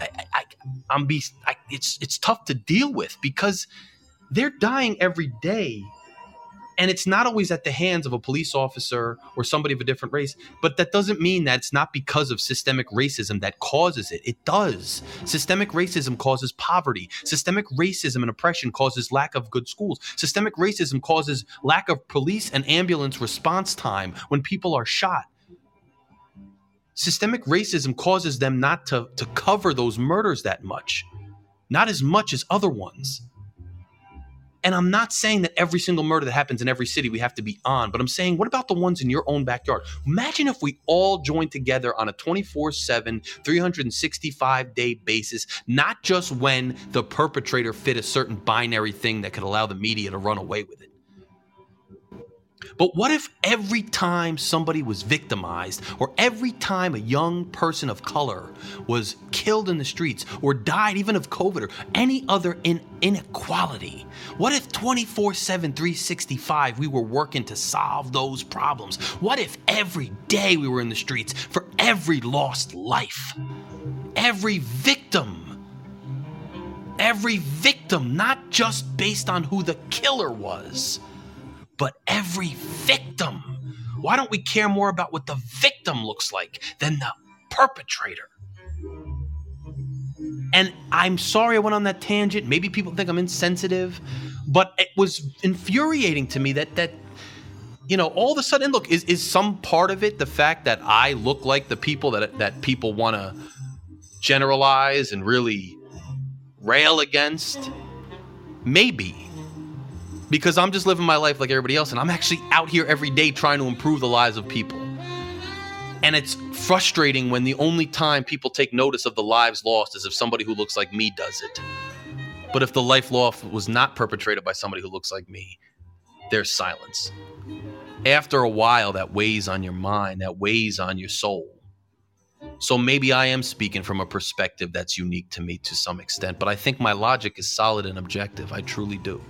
I, I, am be, I, it's, it's tough to deal with because they're dying every day and it's not always at the hands of a police officer or somebody of a different race but that doesn't mean that it's not because of systemic racism that causes it. It does. Systemic racism causes poverty. Systemic racism and oppression causes lack of good schools. Systemic racism causes lack of police and ambulance response time when people are shot. Systemic racism causes them not to, to cover those murders that much not as much as other ones and I'm not saying that every single murder that happens in every city we have to be on, but I'm saying, what about the ones in your own backyard? Imagine if we all joined together on a 24 7, 365 day basis, not just when the perpetrator fit a certain binary thing that could allow the media to run away with it. But what if every time somebody was victimized, or every time a young person of color was killed in the streets, or died even of COVID, or any other in- inequality? What if 24 7, 365 we were working to solve those problems? What if every day we were in the streets for every lost life? Every victim every victim, not just based on who the killer was but every victim. Why don't we care more about what the victim looks like than the perpetrator? And I'm sorry I went on that tangent. Maybe people think I'm insensitive, But it was infuriating to me that that you know, all of a sudden, look, is, is some part of it the fact that I look like the people that that people want to generalize and really rail against? Maybe. Because I'm just living my life like everybody else, and I'm actually out here every day trying to improve the lives of people. And it's frustrating when the only time people take notice of the lives lost is if somebody who looks like me does it. But if the life lost was not perpetrated by somebody who looks like me, there's silence. After a while, that weighs on your mind, that weighs on your soul. So maybe I am speaking from a perspective that's unique to me to some extent, but I think my logic is solid and objective. I truly do.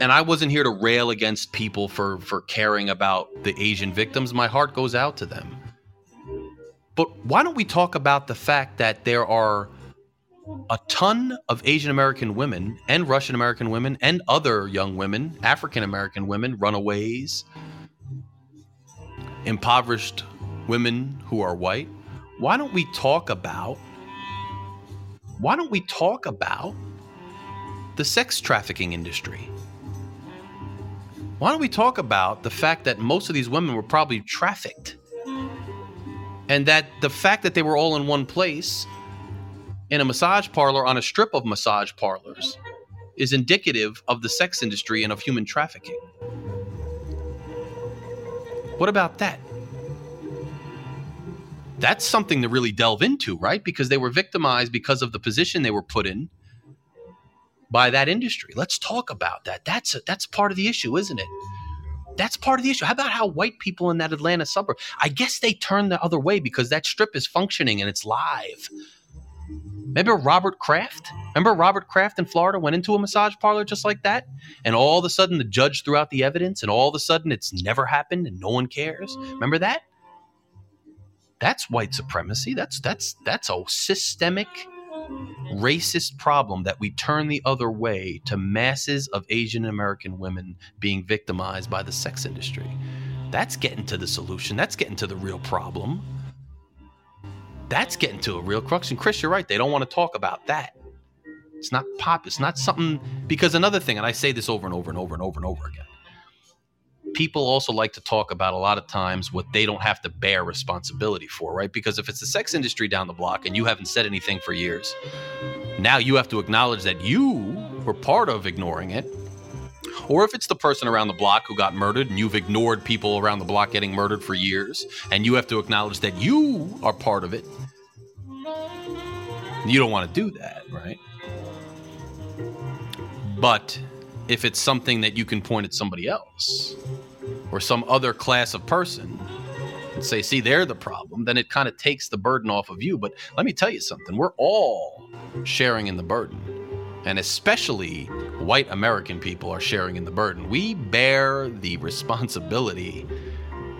And I wasn't here to rail against people for for caring about the Asian victims. My heart goes out to them. But why don't we talk about the fact that there are a ton of Asian American women and Russian American women and other young women, African American women, runaways, impoverished women who are white. Why don't we talk about why don't we talk about the sex trafficking industry? Why don't we talk about the fact that most of these women were probably trafficked? And that the fact that they were all in one place in a massage parlor on a strip of massage parlors is indicative of the sex industry and of human trafficking. What about that? That's something to really delve into, right? Because they were victimized because of the position they were put in by that industry. Let's talk about that. That's a, that's part of the issue, isn't it? That's part of the issue. How about how white people in that Atlanta suburb? I guess they turn the other way because that strip is functioning and it's live. Remember Robert Kraft? Remember Robert Kraft in Florida went into a massage parlor just like that? And all of a sudden the judge threw out the evidence and all of a sudden it's never happened and no one cares. Remember that? That's white supremacy. That's that's that's a systemic racist problem that we turn the other way to masses of Asian American women being victimized by the sex industry. That's getting to the solution. That's getting to the real problem. That's getting to a real crux. And Chris, you're right. They don't want to talk about that. It's not pop. It's not something because another thing, and I say this over and over and over and over and over again. People also like to talk about a lot of times what they don't have to bear responsibility for, right? Because if it's the sex industry down the block and you haven't said anything for years, now you have to acknowledge that you were part of ignoring it. Or if it's the person around the block who got murdered and you've ignored people around the block getting murdered for years, and you have to acknowledge that you are part of it. You don't want to do that, right? But if it's something that you can point at somebody else or some other class of person and say, see, they're the problem, then it kind of takes the burden off of you. But let me tell you something we're all sharing in the burden. And especially white American people are sharing in the burden. We bear the responsibility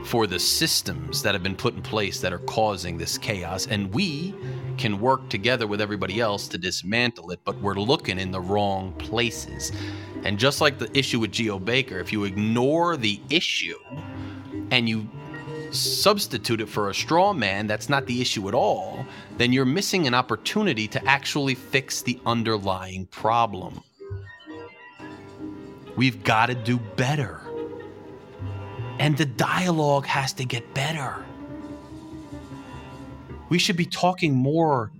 for the systems that have been put in place that are causing this chaos. And we can work together with everybody else to dismantle it, but we're looking in the wrong places. And just like the issue with Geo Baker, if you ignore the issue and you substitute it for a straw man that's not the issue at all, then you're missing an opportunity to actually fix the underlying problem. We've got to do better. And the dialogue has to get better. We should be talking more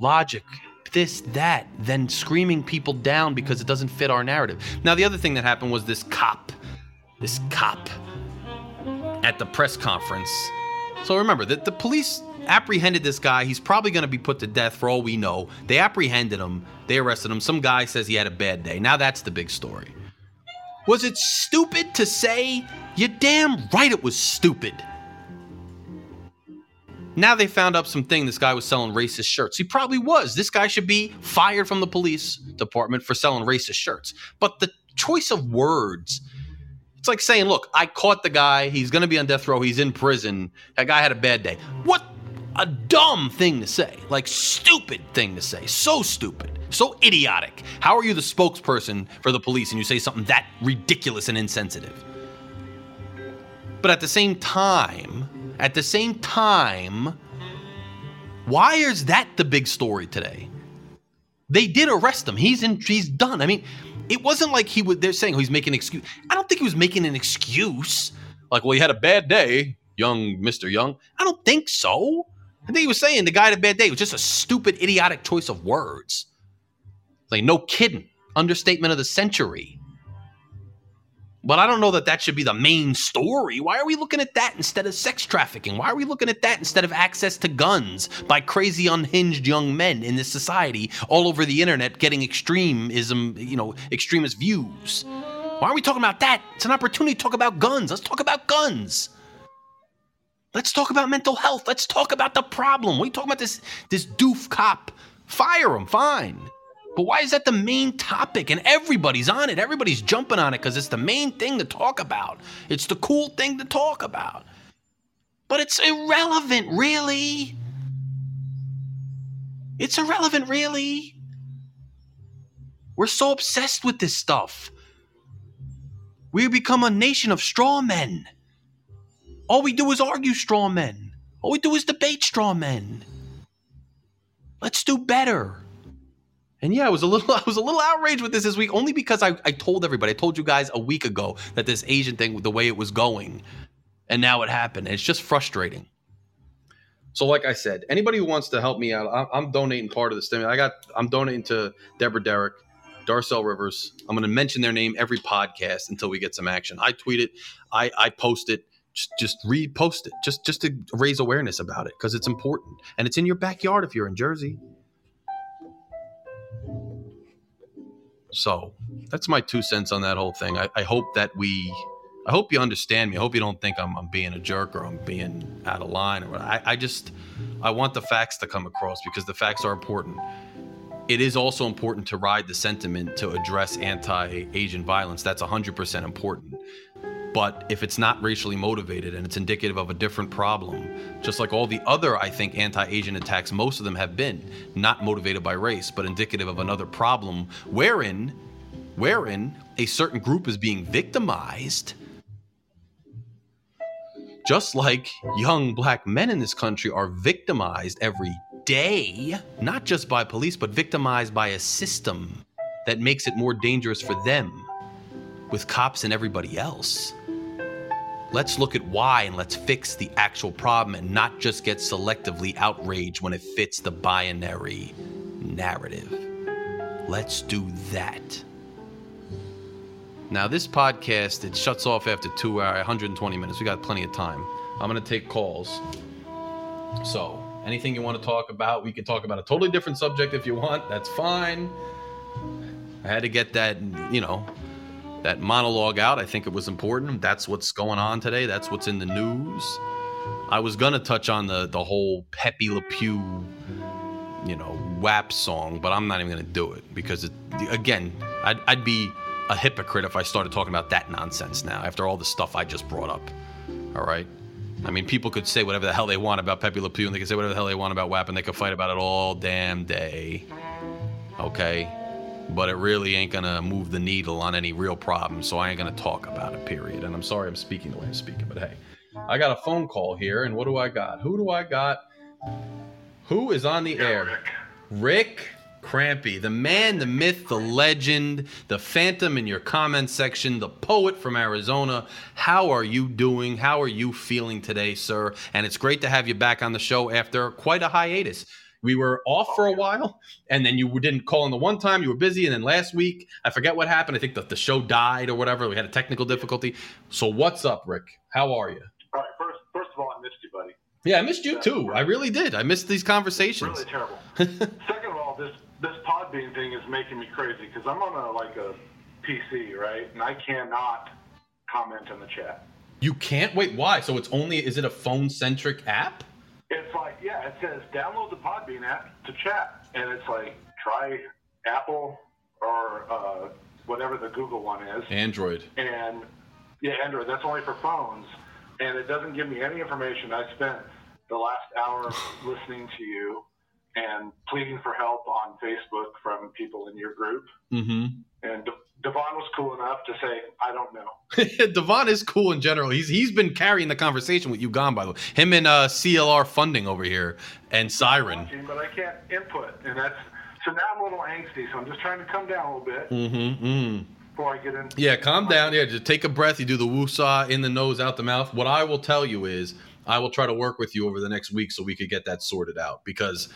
logic, this, that, than screaming people down because it doesn't fit our narrative. Now, the other thing that happened was this cop, this cop at the press conference. So remember that the police apprehended this guy. He's probably going to be put to death for all we know. They apprehended him, they arrested him. Some guy says he had a bad day. Now that's the big story. Was it stupid to say? You damn right it was stupid. Now they found up something this guy was selling racist shirts. He probably was. This guy should be fired from the police department for selling racist shirts. But the choice of words, it's like saying, look, I caught the guy. He's going to be on death row. He's in prison. That guy had a bad day. What a dumb thing to say. Like, stupid thing to say. So stupid. So idiotic. How are you the spokesperson for the police and you say something that ridiculous and insensitive? But at the same time, at the same time, why is that the big story today? They did arrest him. He's in. He's done. I mean, it wasn't like he was. They're saying oh, he's making an excuse. I don't think he was making an excuse. Like, well, he had a bad day, young Mister Young. I don't think so. I think he was saying the guy had a bad day. It was just a stupid, idiotic choice of words. Like, no kidding. Understatement of the century. But I don't know that that should be the main story. Why are we looking at that instead of sex trafficking? Why are we looking at that instead of access to guns by crazy, unhinged young men in this society all over the internet getting extremism, you know, extremist views? Why are we talking about that? It's an opportunity to talk about guns. Let's talk about guns. Let's talk about mental health. Let's talk about the problem. What are you talking about this this doof cop? Fire him, fine. But why is that the main topic? And everybody's on it. Everybody's jumping on it because it's the main thing to talk about. It's the cool thing to talk about. But it's irrelevant, really. It's irrelevant, really. We're so obsessed with this stuff. We become a nation of straw men. All we do is argue straw men. All we do is debate straw men. Let's do better. And yeah, I was a little I was a little outraged with this this week only because I, I told everybody, I told you guys a week ago that this Asian thing, the way it was going, and now it happened. It's just frustrating. So, like I said, anybody who wants to help me out, I'm, I'm donating part of the stimulus. I got, I'm donating to Deborah Derrick, Darcel Rivers. I'm going to mention their name every podcast until we get some action. I tweet it, I, I post it, just, just repost it, just, just to raise awareness about it because it's important and it's in your backyard if you're in Jersey. So that's my two cents on that whole thing. I, I hope that we, I hope you understand me. I hope you don't think I'm, I'm being a jerk or I'm being out of line. Or I, I just, I want the facts to come across because the facts are important. It is also important to ride the sentiment to address anti-Asian violence. That's 100% important. But if it's not racially motivated and it's indicative of a different problem, just like all the other, I think, anti Asian attacks, most of them have been not motivated by race, but indicative of another problem wherein, wherein a certain group is being victimized. Just like young black men in this country are victimized every day, not just by police, but victimized by a system that makes it more dangerous for them with cops and everybody else. Let's look at why and let's fix the actual problem and not just get selectively outraged when it fits the binary narrative. Let's do that. Now, this podcast, it shuts off after two hours, 120 minutes. We got plenty of time. I'm going to take calls. So, anything you want to talk about, we can talk about a totally different subject if you want. That's fine. I had to get that, you know, that monologue out. I think it was important. That's what's going on today. That's what's in the news. I was gonna touch on the the whole Pepe Le Pew, you know, WAP song, but I'm not even gonna do it because it, again, I'd, I'd be a hypocrite if I started talking about that nonsense now after all the stuff I just brought up. All right. I mean, people could say whatever the hell they want about Pepe Le Pew, and they could say whatever the hell they want about WAP, and they could fight about it all damn day. Okay but it really ain't gonna move the needle on any real problem. So I ain't gonna talk about it. Period. And I'm sorry I'm speaking the way I'm speaking, but hey, I got a phone call here, and what do I got? Who do I got? Who is on the yeah, air? Rick. Rick Crampy, the man, the myth, the legend, the phantom in your comment section, the poet from Arizona. How are you doing? How are you feeling today, sir? And it's great to have you back on the show after quite a hiatus we were off for a while, and then you didn't call in the one time. You were busy, and then last week, I forget what happened. I think that the show died or whatever. We had a technical difficulty. So what's up, Rick? How are you? All right. First, first of all, I missed you, buddy. Yeah, I missed you too. I really did. I missed these conversations. Really terrible. Second of all, this this Podbean thing is making me crazy because I'm on a like a PC, right, and I cannot comment in the chat. You can't wait. Why? So it's only is it a phone centric app? It's like, yeah, it says download the Podbean app to chat, and it's like try Apple or uh, whatever the Google one is. Android. And yeah, Android. That's only for phones, and it doesn't give me any information. I spent the last hour listening to you and pleading for help on Facebook from people in your group. Mm-hmm. And Devon was cool enough to say, "I don't know." Devon is cool in general. He's he's been carrying the conversation with you, gone by the way. Him and uh, CLR funding over here and Scyren. Watching, but I can't input, and that's so now I'm a little angsty. So I'm just trying to come down a little bit Mm-hmm. mm before I get in. Yeah, calm down. Yeah, just take a breath. You do the woosah in the nose, out the mouth. What I will tell you is, I will try to work with you over the next week so we could get that sorted out because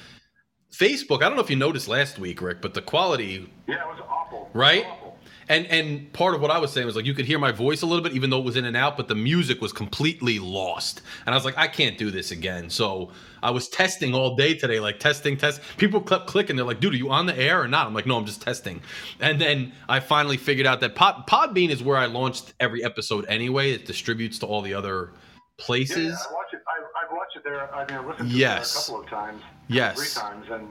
Facebook. I don't know if you noticed last week, Rick, but the quality Yeah, it was awful. It was Right? awful. And and part of what I was saying was like you could hear my voice a little bit, even though it was in and out, but the music was completely lost. And I was like, I can't do this again. So I was testing all day today, like testing, test. People kept clicking. They're like, dude, are you on the air or not? I'm like, no, I'm just testing. And then I finally figured out that Pod, Podbean is where I launched every episode anyway. It distributes to all the other places. yeah, I watch it. I, I've watched it there. I mean, I listened to Yes. it a couple of times. Yes. Three times, and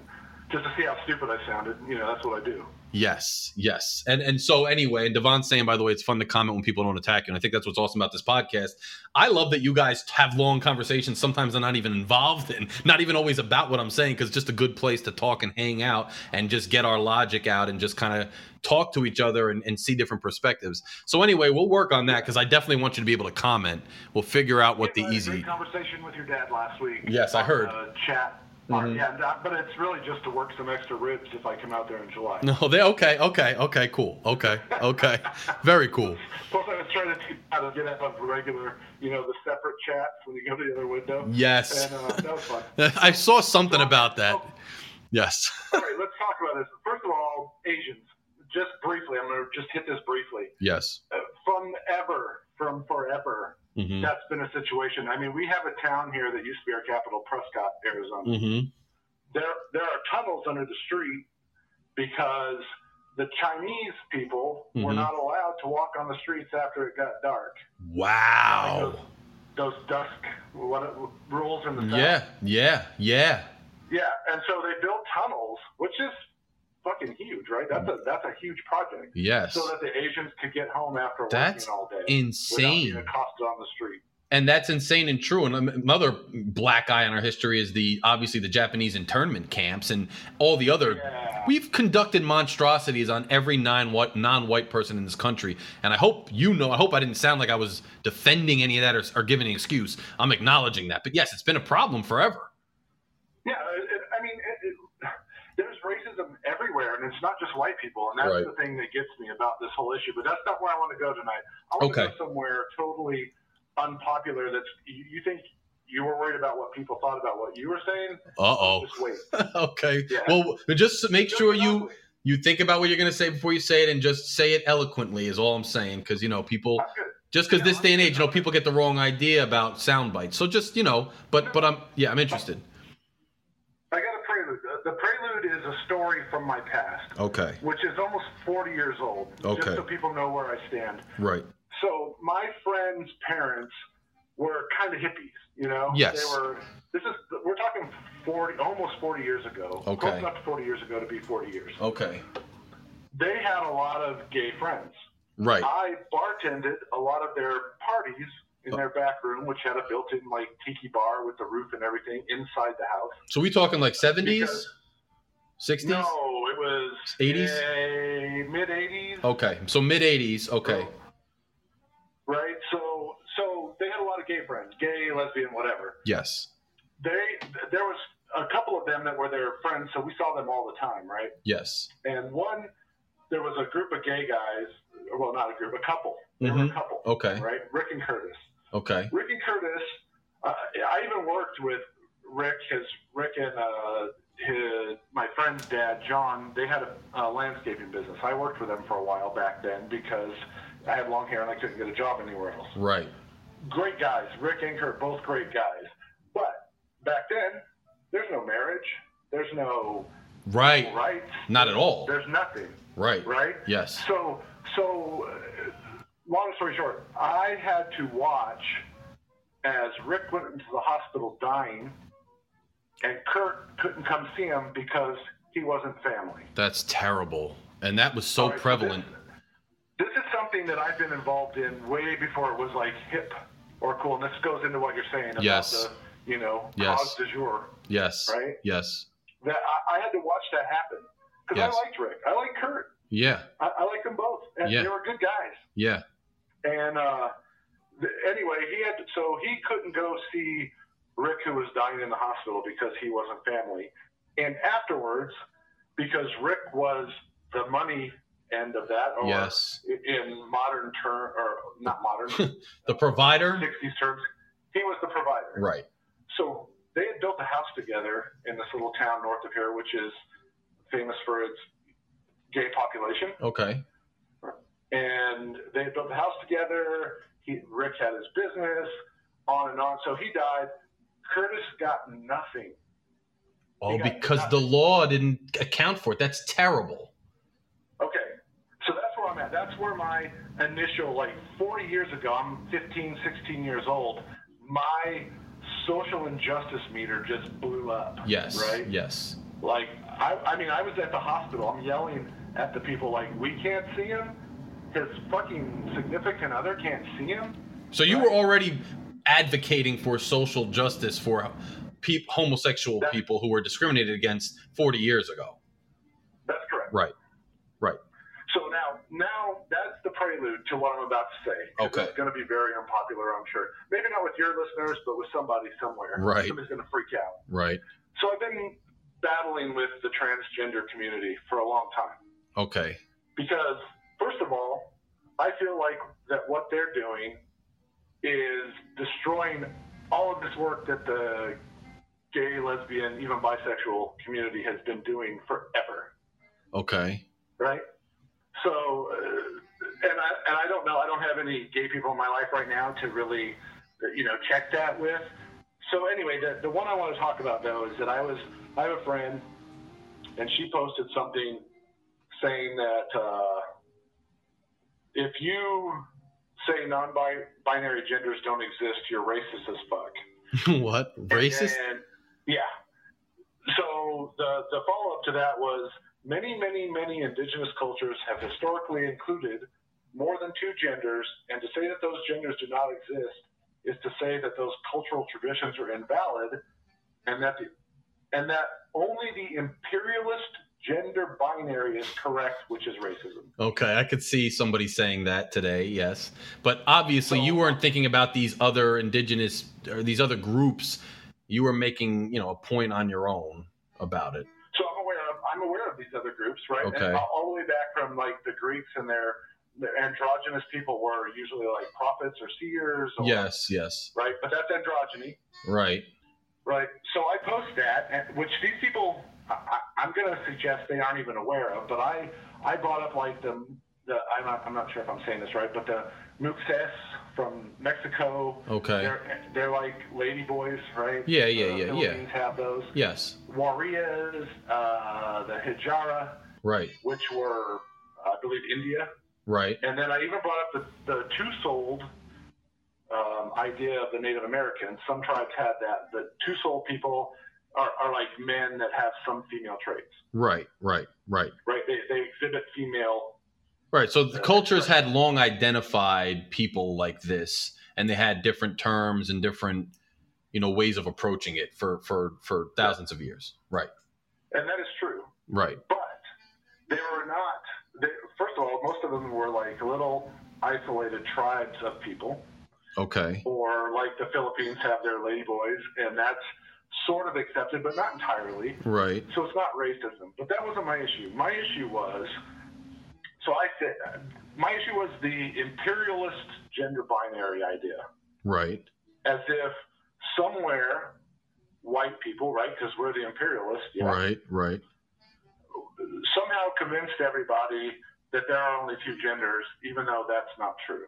just to see how stupid I sounded. You know, that's what I do. Yes, yes. And and so anyway, and Devon's saying, by the way, it's fun to comment when people don't attack you. And I think that's what's awesome about this podcast. I love that you guys have long conversations. Sometimes I'm not even involved in, not even always about what I'm saying, because it's just a good place to talk and hang out and just get our logic out and just kind of talk to each other and, and see different perspectives. So anyway, we'll work on that because I definitely want you to be able to comment. We'll figure out what the easy. Conversation with your dad last week. Yes, I heard. Uh, chat. Mhm. Yeah, that- but it's really just to work some extra ribs if I come out there in July. No, they okay, okay, okay, cool, okay, okay, very cool. Plus, I was trying to teach how to get out of regular, you know, the separate chats when you go to the other window. Yes. And uh, that was fun. I saw something about that. Yes. All right, let's talk about this. First of all, Asians. Just briefly, I'm going to just hit this briefly. Yes. Uh, from ever, from forever, Mm-hmm. that's been a situation. I mean, we have a town here that used to be our capital, Prescott, Arizona. Mm-hmm. There, there are tunnels under the street because the Chinese people were Mhm. not allowed to walk on the streets after it got dark. Wow. Those dusk what rules in the South. Yeah. Yeah. Yeah. Yeah, and so they built tunnels, which is fucking huge, right? That's a mm. that's a huge project. Yes. So that the Asians could get home after That's working all day without Insane. being accosted on the street. And that's insane and true. And another black eye in our history is the obviously the Japanese internment camps and all the other. Yeah. We've conducted monstrosities on every non white non-white person in this country, and I hope you know. I hope I didn't sound like I was defending any of that or, or giving an excuse. I'm acknowledging that. But yes, it's been a problem forever. Yeah, it, it, I mean, it, it, there's racism everywhere, and it's not just white people, and that's Right. the thing that gets me about this whole issue. But that's not where I want to go tonight. I want Okay. to go somewhere totally unpopular. That's you, you think you were worried about what people thought about what you were saying. Uh oh. Just wait. okay. Yeah. Well, just make sure you you think about what you're going to say before you say it, and just say it eloquently. Is all I'm saying, because you know people. Just because Yeah, this day and age, you know, people get the wrong idea about sound bites. So just you know, but but I'm yeah, I'm interested. I got a prelude. The- The prelude is a story from my past, Okay. which is almost 40 years old. Okay. Just so people know where I stand. Right. So my friend's parents were kind of hippies, you know. Yes. They were. This is. We're talking 40, almost 40 years ago. Okay. Close enough to 40 years ago to be 40 years. Okay. They had a lot of gay friends. Right. I bartended a lot of their parties in Oh. their back room, which had a built-in like tiki bar with the roof and everything inside the house. So we talking like 70s, Because- 60s? No, it was 80s? mid 80s. Okay. So mid 80s. Okay. Right. So so they had a lot of gay friends, gay, lesbian, whatever. Yes. They there was a couple of them that were their friends, so we saw them all the time, right? Yes. And one, there was a group of gay guys. Well, not a group, a couple. They were a Mhm. couple. Okay. Right. Rick and Curtis. Okay. Rick and Curtis. Uh, I even worked with Rick, his Rick and uh, his my friend's dad, John. They had a, a landscaping business. I worked with them for a while back then because I had long hair and I couldn't get a job anywhere else. Right. Great guys, Rick and Kurt, both great guys. But back then, there's no marriage. There's no Right. rights. Not at all. There's nothing, Right. right? Yes. So, so uh, long story short, I had to watch as Rick went into the hospital dying, and Kurt couldn't come see him because he wasn't family. That's terrible. And that was so right, prevalent. this, this is something that I've been involved in way before it was like hip or cool. And this goes into what you're saying about Yes. the, you know, Yes. cause du jour. Yes. Right? Yes. That I, I had to watch that happen because Yes. I liked Rick. I like Kurt. Yeah. I, I liked them both, and Yeah. they were good guys. Yeah. And uh, anyway, he had to, so he couldn't go see Rick, who was dying in the hospital because he wasn't family. And afterwards, because Rick was the money end of that, or Yes. in modern term, or not modern, The provider. 60s terms, he was the provider. Right. So they had built a house together in this little town north of here, which is famous for its gay population. Okay. And they built the house together. He, Rick had his business, on and on. So he died. Curtis got nothing. Oh, got because nothing. the law didn't account for it. That's terrible. Okay. So that's where I'm at. That's where my initial, like 40 years ago, I'm 15, 16 years old, my social injustice meter just blew up. Yes. Right? Yes. Like, I, I mean, I was at the hospital. I'm yelling at the people, like, we can't see him. His fucking significant other can't see him. So you were already advocating for social justice for peop homosexual That- people who were discriminated against 40 years ago. That's correct. Right. Right. So now, now that's the prelude to what I'm about to say. Okay. It's going to be very unpopular, I'm sure. Maybe not with your listeners, but with somebody somewhere. Right. Somebody's going to freak out. Right. So I've been battling with the transgender community for a long time Okay. because, first of all, I feel like that what they're doing is destroying all of this work that the gay, lesbian, even bisexual community has been doing forever Okay. right? So, uh, and I and I don't know. I don't have any gay people in my life right now to really, you know, check that with. So anyway, the the one I want to talk about though is that I was I have a friend, and she posted something saying that uh, if you say non-binary genders don't exist, you're racist as fuck. what? And Racist? yeah. So the the follow up to that was many, many, many indigenous cultures have historically included more than two genders, and to say that those genders do not exist is to say that those cultural traditions are invalid, and that the and that only the imperialist gender binary is correct, which is racism. Okay, I could see somebody saying that today, yes. But obviously, you weren't thinking about these other indigenous or these other groups. You were making, you know, a point on your own about it. So I'm aware of I'm aware of these other groups, right? Okay. And all, all the way back from like the Greeks and their, androgynous people were usually like prophets or seers. Or, Yes, yes. Right, but that's androgyny, Right. right? So I post that, and, which these people I, I'm going to suggest they aren't even aware of. But I I brought up like the the I'm not I'm not sure if I'm saying this right, but the Muxes from Mexico. Okay. They're they're like lady boys, right? Yeah, yeah, The yeah, yeah. Philippines have those. Yes. Warriors, uh, the Hijara, Right. which were, I believe, India. Right. And then I even brought up the, the two-souled um, idea of the Native Americans. Some tribes had that. The two-souled people are, are like men that have some female traits, Right. Right. Right. right? They, they exhibit female. Right. So the uh, cultures had long identified people like this, and they had different terms and different, you know, ways of approaching it for for for thousands of years. Right. And that is true. Right. But they were not, they, first of all, most of them were like little isolated tribes of people. Okay. or like the Philippines have their ladyboys, and that's sort of accepted, but not entirely. Right. So it's not racism. But that wasn't my issue. My issue was, so I said, my issue was the imperialist gender binary idea, Right. as if somewhere white people, right, because we're the imperialists, yeah, Right. Right. somehow convinced everybody that there are only two genders, even though that's not true.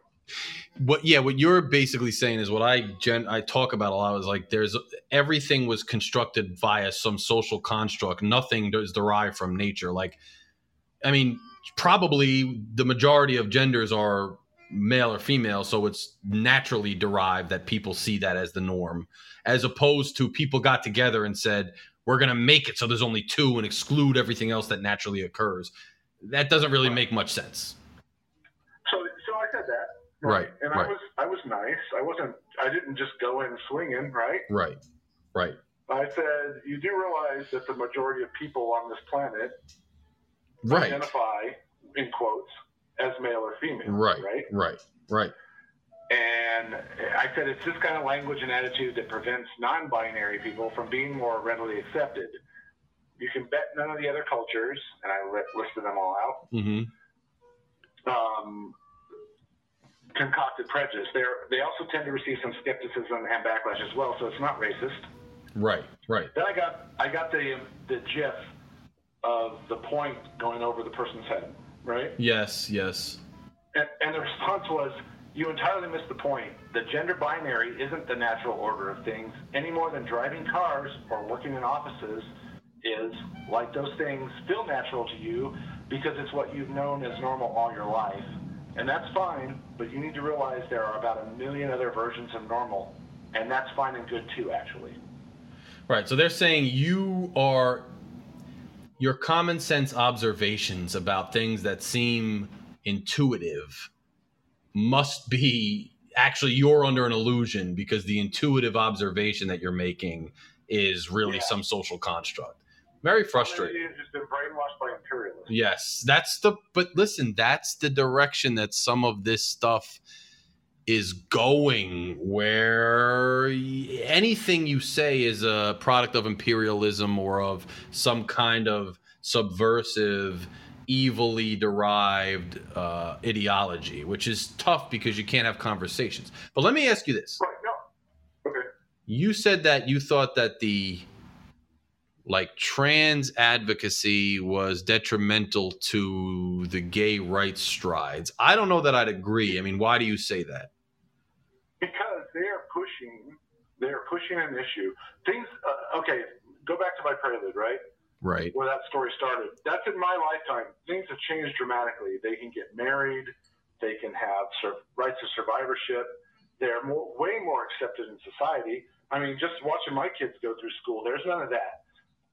What yeah what you're basically saying is what i gen i talk about a lot is like there's everything was constructed via some social construct. Nothing is derived from nature. Like i mean probably the majority of genders are male or female so it's naturally derived that people see that as the norm as opposed to people got together and said we're going to make it so there's only two and exclude everything else that naturally occurs. That doesn't really make much sense So, so I said that. Right, And right. I was, I was nice. I wasn't, I didn't just go in swinging, right? right right I said, you do realize that the majority of people on this planet right identify, in quotes, as male or female. Right. Right. Right. Right. And I said, it's this kind of language and attitude that prevents non binary people from being more readily accepted. you can bet none of the other cultures, and I listed them all out. Mm-hmm. Um, concocted prejudice. They're, they also tend to receive some skepticism and backlash as well, so it's not racist. Right. Right. Then I got I got the the gif of the point going over the person's head, right? Yes. Yes. And, and the response was, "You entirely missed the point. The gender binary isn't the natural order of things any more than driving cars or working in offices is. Like those things feel natural to you because it's what you've known as normal all your life, and that's fine. But you need to realize there are about a million other versions of normal, and that's fine and good too, actually." Right. So they're saying you are your common sense observations about things that seem intuitive must be actually you're under an illusion because the intuitive observation that you're making is really Yeah. some social construct. Very frustrating. You've been brainwashed by. Yes, that's the but listen, that's the direction that some of this stuff is going where anything you say is a product of imperialism or of some kind of subversive evilly derived uh, ideology which is tough because you can't have conversations but let me ask you this Right, no. Okay. you said that you thought that the like trans advocacy was detrimental to the gay rights strides. I don't know that I'd agree. I mean, why do you say that? Because they are pushing, they are pushing an issue. Things, uh, okay, go back to my prelude, right? Right. Where that story started. That's in my lifetime. Things have changed dramatically. They can get married, they can have sur- rights of survivorship. They're more, way more accepted in society. I mean, just watching my kids go through school, there's none of that.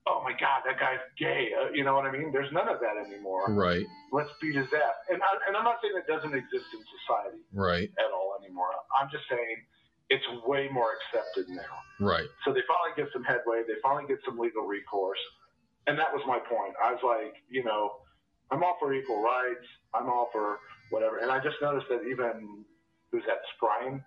Oh my God, that guy's gay. Uh, you know what I mean? There's none of that anymore. Right. Let's beat his ass. And, I, and I'm not saying it doesn't exist in society. Right. at all anymore. I'm just saying it's way more accepted now. Right. So they finally get some headway. They finally get some legal recourse. And that was my point. I was like, you know, I'm all for equal rights. I'm all for whatever. And I just noticed that even, who's that, Brian?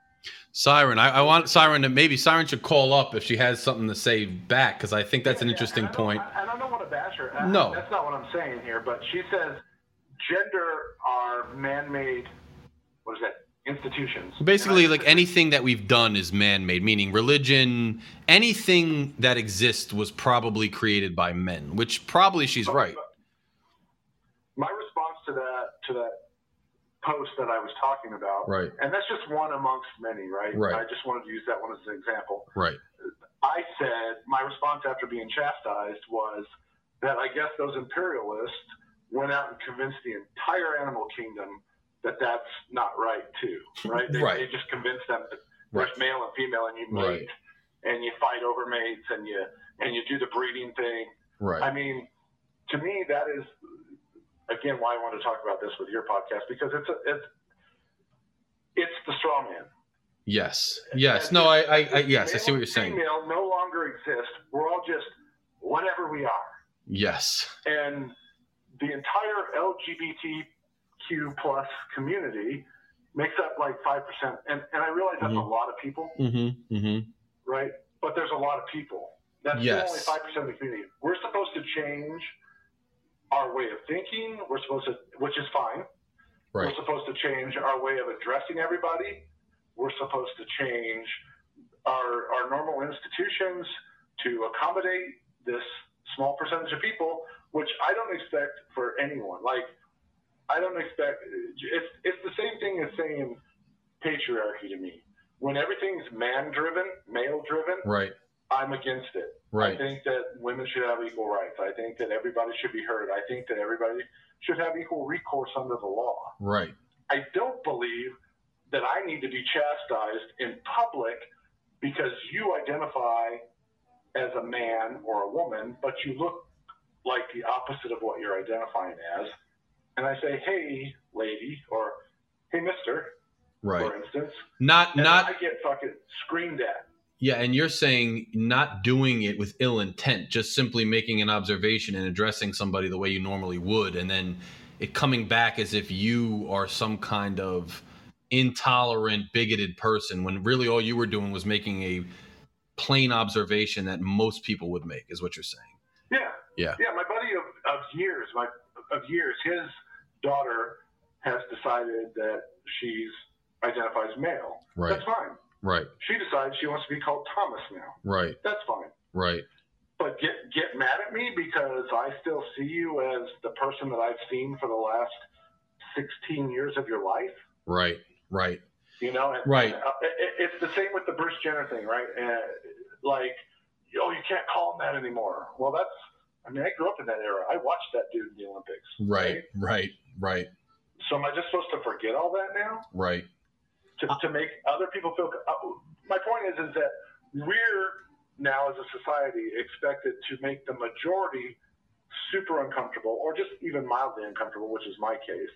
Scyren, I, I want Scyren to maybe Scyren should call up if she has something to say back because I think that's an interesting I don't- point. I, I don't want to bash her. I- uh, No. That's not what I'm saying here. But she says gender are man made, what is that, institutions. Basically, like anything that we've done is man-made, meaning religion, anything that exists was probably created by men. Which probably she's right. My response to that to that post that I was talking about, Right. and that's just one amongst many, right? Right. I just wanted to use that one as an example. Right. I said my response after being chastised was that I guess those imperialists went out and convinced the entire animal kingdom that that's not right too, right? They, Right. they just convinced them that Right. there's male and female, and you mate, Right. and you fight over mates, and you and you do the breeding thing. Right. I mean, to me, that is again why I want to talk about this with your podcast because it's a, it's it's the straw man. Yes. Yes. No. I. I, I yes. I see what you're saying. Female no longer exist. We're all just whatever we are, Yes. and the entire LGBTQ plus community makes up like five percent. And and I realize that's Mhm. a lot of people, Mm-hmm. Mm-hmm. right? But there's a lot of people. That's Yes. only five percent of the community. We're supposed to change our way of thinking. We're supposed to, which is fine. Right. We're supposed to change our way of addressing everybody. We're supposed to change our, our normal institutions to accommodate this small percentage of people, which I don't expect for anyone. Like, I don't expect, it's, it's the same thing as saying patriarchy to me. When everything's man driven, male driven, Right. I'm against it. I think that women should have equal rights. I think that everybody should be heard. I think that everybody should have equal recourse under the law. Right. I don't believe that I need to be chastised in public because you identify as a man or a woman, but you look like the opposite of what you're identifying as. And I say, hey, lady, or hey, mister, Right. for instance. Not. And Not. I get fucking screamed at. Yeah, and you're saying not doing it with ill intent, just simply making an observation and addressing somebody the way you normally would, and then it coming back as if you are some kind of intolerant, bigoted person when really all you were doing was making a plain observation that most people would make, is what you're saying. Yeah. Yeah. Yeah, my buddy of, of years, my of years, his daughter has decided that she's identifies male. Right. That's fine. Right. She decides she wants to be called Thomas now. Right. That's fine. Right. But get get mad at me because I still see you as the person that I've seen for the last 16 years of your life. Right. Right. You know, and, Right. uh, it, it's the same with the Bruce Jenner thing, right? Uh, like, oh, you can't call him that anymore. Well, that's. I mean, I grew up in that era. I watched that dude in the Olympics. Right. Right. Right. So am I just supposed to forget all that now Right. To, to make other people feel? Uh, my point is, is that we're now as a society expected to make the majority super uncomfortable, or just even mildly uncomfortable, which is my case,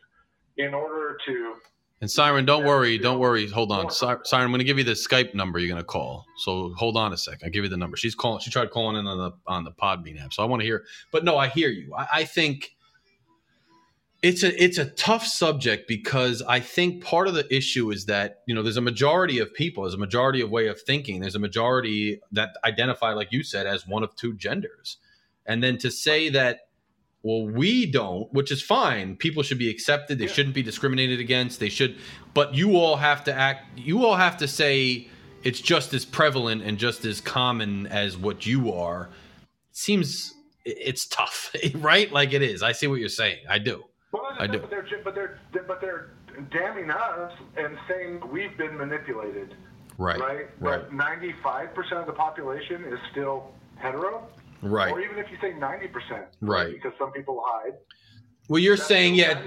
in order to And Scyren, don't worry, don't worry. Hold on, Scyren. I'm going to give you the Skype number you're going to call. So hold on a sec. I'll give you the number. She's calling. She tried calling in on the on the Podbean app. So I want to hear. But no, I hear you. I, I think it's a it's a tough subject because I think part of the issue is that you know there's a majority of people, there's a majority of way of thinking, there's a majority that identify, like you said, as one of two genders, and then to say that well we don't which is fine people should be accepted they Yeah. shouldn't be discriminated against they should but you all have to act you all have to say it's just as prevalent and just as common as what you are. It seems it's tough right? Like it is. I see what you're saying. I do I do. But they're, but they're but they're damning us and saying we've been manipulated, right right? right ninety-five percent of the population is still hetero, right or even if you say ninety percent, Right. Because some people hide. well you're saying yeah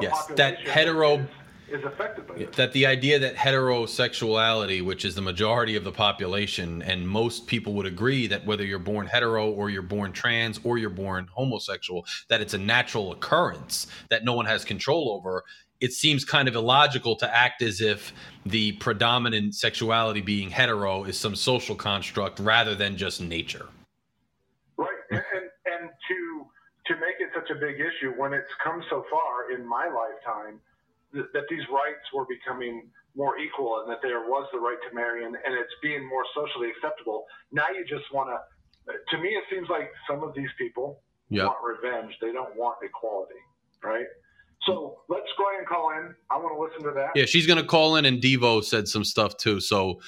yes that hetero is, affected by this. that the idea that heterosexuality, which is the majority of the population, and most people would agree that whether you're born hetero or you're born trans or you're born homosexual, that it's a natural occurrence that no one has control over. It seems kind of illogical to act as if the predominant sexuality being hetero is some social construct rather than just nature. Right, and, and and to to make it such a big issue when it's come so far in my lifetime th- that these rights were becoming more equal and that there was the right to marry and, and it's being more socially acceptable. Now you just want to. To me, it seems like some of these people Yep. want revenge. They don't want equality, right? So let's go ahead and call in. I want to listen to that. Yeah, she's gonna call in, and Devo said some stuff too. So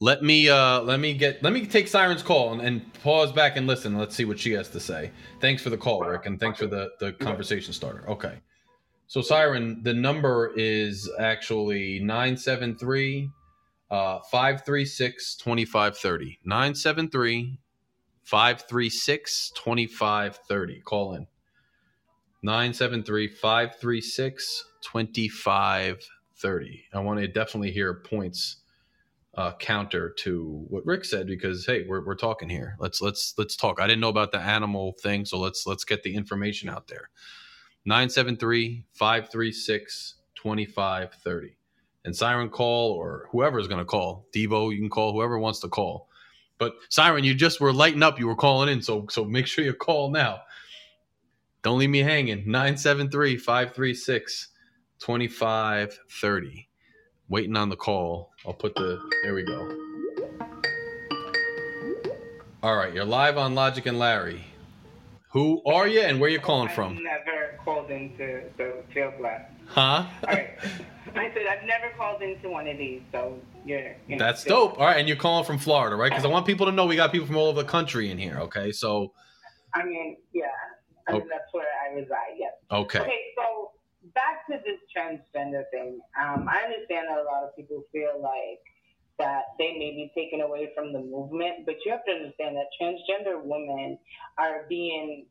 let me uh let me get let me take Scyren's call and, and pause back and listen. Let's see what she has to say. Thanks for the call, Rick, and thanks for the the conversation starter. Okay. So Scyren, the number is actually 973 uh 536 2530. 973 536 2530. Call in. 973 536 2530. I want to definitely hear points uh, counter to what Rick said because hey, we're, we're talking here. Let's let's let's talk. I didn't know about the animal thing, so let's let's get the information out there. 973 536 2530. And Scyren call or whoever is going to call. Devo, you can call whoever wants to call. But Scyren, you just were lighting up. You were calling in, so so make sure you call now. Don't leave me hanging. 973 536 2530. Waiting on the call. I'll put the. There we go. All right, you're live on Logic and Larry. Who are you and where you calling from? never called into the field glass. Huh? All right. I said I've never called into one of these, so you're. You know, That's dope. All right, and you're calling from Florida, right? Because I want people to know we got people from all over the country in here. Okay, so I mean, yeah. I mean, Oh. that's where I reside. Yes. okay, Okay, so back to this transgender thing. Um, I understand that a lot of people feel like that they may be taken away from the movement, but you have to understand that transgender women are being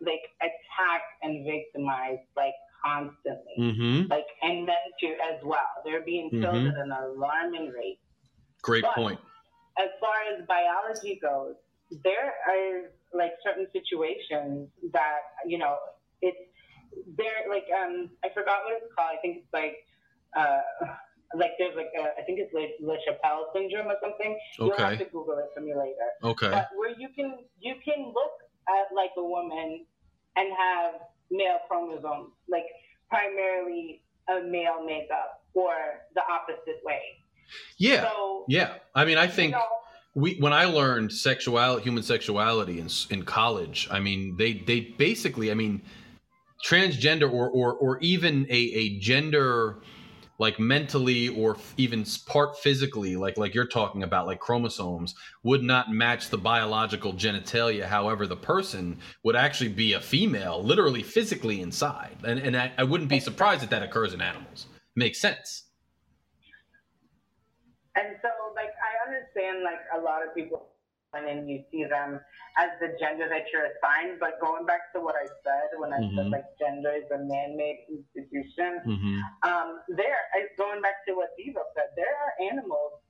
like attacked and victimized like constantly. mm-hmm. Like and men too as well. They're being killed Mhm. at an alarming rate. Great But- point. As far as biology goes, there are like certain situations that you know it's there like um I forgot what it's called. I think it's like uh like there's like a, I think it's like Le Chapelle syndrome or something. Okay. You'll have to Google it for me later. okay, But where you can you can look at like a woman and have male chromosomes, like primarily a male makeup or the opposite way. yeah, So yeah. I mean, I you think know, we when I learned sexuality, human sexuality in in college, I mean, they they basically, I mean, transgender or or or even a a gender like mentally or even part physically like like you're talking about like chromosomes would not match the biological genitalia. However the person would actually be a female literally physically inside. And and I, I wouldn't be surprised if that occurs in animals. Makes sense. And so like i understand like a lot of people and you see them as the gender that you're assigned. But going back to what I said when I mm-hmm. said like gender is a man-made institution, mm-hmm. um, there going back to what Devo said, there are animals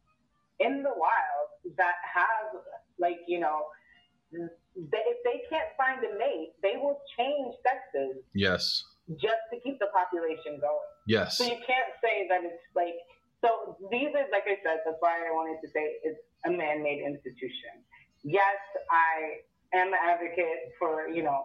in the wild that have like you know. They, if they can't find a mate, they will change sexes. Yes. Just to keep the population going. Yes. So you can't say that it's like so these are like I said, that's why I wanted to say it's a man-made institution yes, I am an advocate for, you know,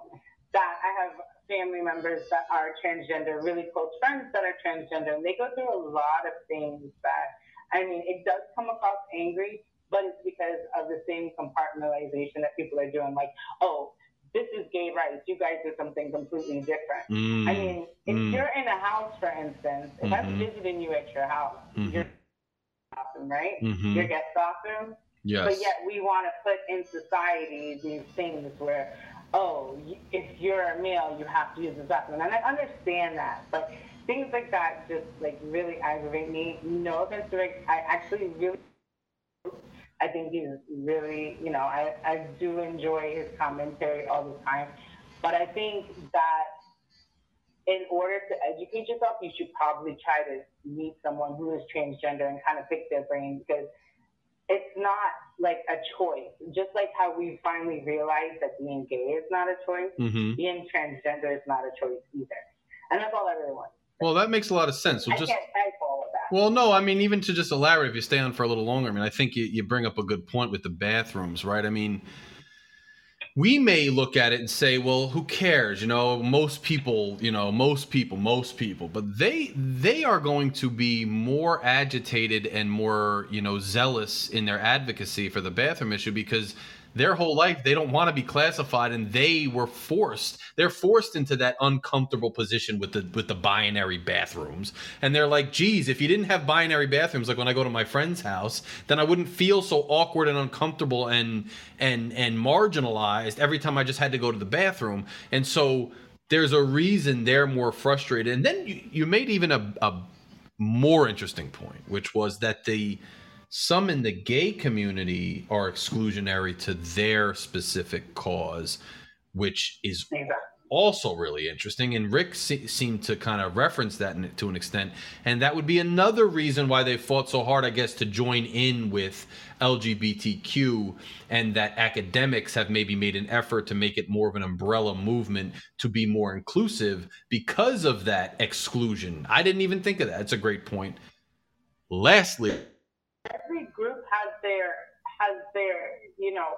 that I have family members that are transgender, really close friends that are transgender, and they go through a lot of things that, I mean, it does come across angry, but it's because of the same compartmentalization that people are doing. Like, oh, this is gay rights. You guys are something completely different. Mm, I mean, if mm. you're in a house, for instance, if mm-hmm. I'm visiting you at your house, mm-hmm. your bathroom, right? Mm-hmm. Your guest bathroom, Yes. But yet we want to put in society these things where, oh, if you're a male, you have to use the bathroom. And I understand that, but things like that just like really aggravate me. No offense to Rick, I actually really, I think he's really, you know, I, I do enjoy his commentary all the time. But I think that in order to educate yourself, you should probably try to meet someone who is transgender and kind of pick their brain because it's not like a choice. Just like how we finally realized that being gay is not a choice, mm-hmm. being transgender is not a choice either. And that's all I really want. Well, that makes a lot of sense. So I just, can't type all of that. Well, no, I mean, even to just elaborate, if you stay on for a little longer, I mean, I think you, you bring up a good point with the bathrooms, right? I mean, we may look at it and say, well, who cares? You know, most people, you know, most people, most people, but they they are going to be more agitated and more, you know, zealous in their advocacy for the bathroom issue because their whole life they don't want to be classified and they were forced they're forced into that uncomfortable position with the with the binary bathrooms. And they're like geez if you didn't have binary bathrooms like when i go to my friend's house then i wouldn't feel so awkward and uncomfortable and and and marginalized every time i just had to go to the bathroom. And so there's a reason they're more frustrated. And then you, you made even a, a more interesting point which was that the some in the gay community are exclusionary to their specific cause, which is also really interesting. And Rick se- seemed to kind of reference that in, to an extent. And that would be another reason why they fought so hard, I guess, to join in with LGBTQ and that academics have maybe made an effort to make it more of an umbrella movement to be more inclusive because of that exclusion. I didn't even think of that. It's a great point. Lastly, every group has their has their you know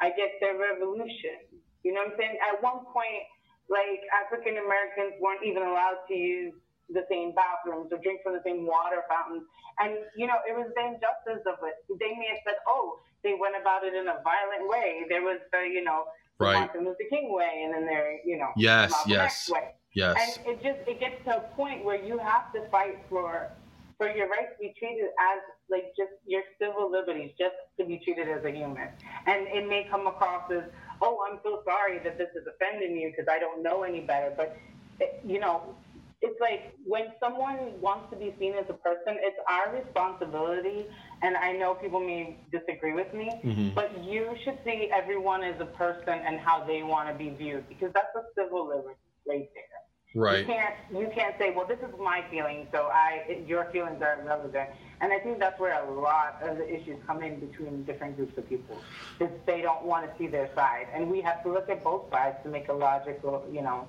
I guess their revolution. You know what I'm saying? At one point, like African Americans weren't even allowed to use the same bathrooms or drink from the same water fountains. And, you know, it was the injustice of it. They may have said, oh, they went about it in a violent way. There was the, you know, right. Martin Luther King way and then there, you know, yes, yes, way. Yes. And it just, it gets to a point where you have to fight for, for your right to be treated as like just your civil liberties, just to be treated as a human. And it may come across as, oh, I'm so sorry that this is offending you because I don't know any better. But, it, you know, it's like when someone wants to be seen as a person, it's our responsibility. And I know people may disagree with me, mm-hmm. but you should see everyone as a person and how they want to be viewed because that's a civil liberty right there. Right. You can't you can't say, well, this is my feeling, so I your feelings are irrelevant. And I think that's where a lot of the issues come in between different groups of people, is they don't want to see their side, and we have to look at both sides to make a logical, you know.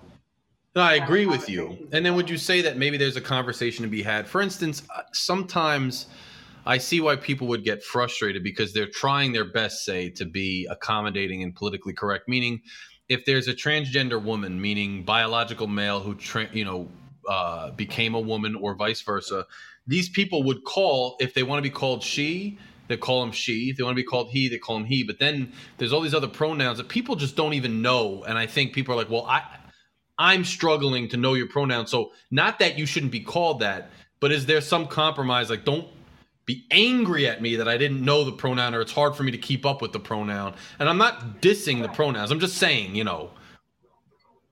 No, I agree with you. And then would you say that maybe there's a conversation to be had? For instance, uh, sometimes. I see why people would get frustrated because they're trying their best, say, to be accommodating and politically correct. Meaning, if there's a transgender woman, meaning biological male who tra- you know uh, became a woman or vice versa, these people would call if they want to be called she. they call him she. If they want to be called he, they call him he. But then there's all these other pronouns that people just don't even know. And I think people are like, well, I I'm struggling to know your pronouns. So not that you shouldn't be called that, but is there some compromise? Like, don't be angry at me that I didn't know the pronoun or it's hard for me to keep up with the pronoun. And I'm not dissing the pronouns. I'm just saying, you know,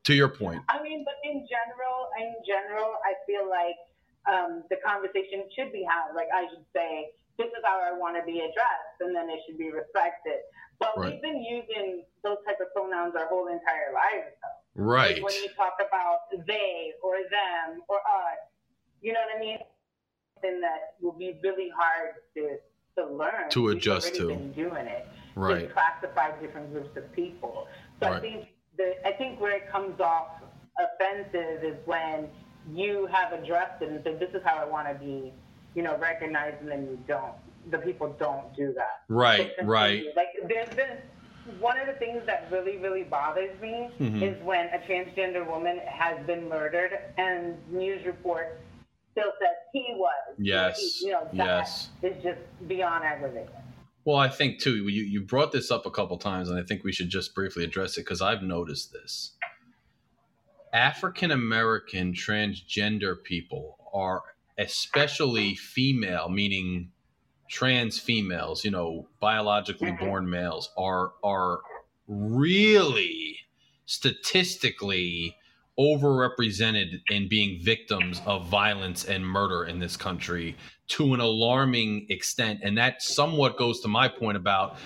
to your point. I mean, but in general, in general, I feel like um, the conversation should be had. Like I should say, this is how I want to be addressed, and then it should be respected. But Right. we've been using those type of pronouns our whole entire lives. Though. Right. Like when you talk about they or them or us, you know what I mean? Then that will be really hard to to learn. To adjust to. Doing it. Right. To classify different groups of people. So I think the I think where it comes off offensive is when you have addressed it and said, "This is how I want to be," you know, recognized, and then you don't. The people don't do that. Right, right. Like there's been one of the things that really, really bothers me Mhm. is when a transgender woman has been murdered and news reports still says he was. Yes, you know, yes. is just beyond aggravating. Well, I think too, you, you brought this up a couple times, and I think we should just briefly address it because I've noticed this. African American transgender people are especially female, meaning trans females, you know, biologically Mhm. born males, are are really statistically overrepresented in being victims of violence and murder in this country to an alarming extent. And that somewhat goes to my point about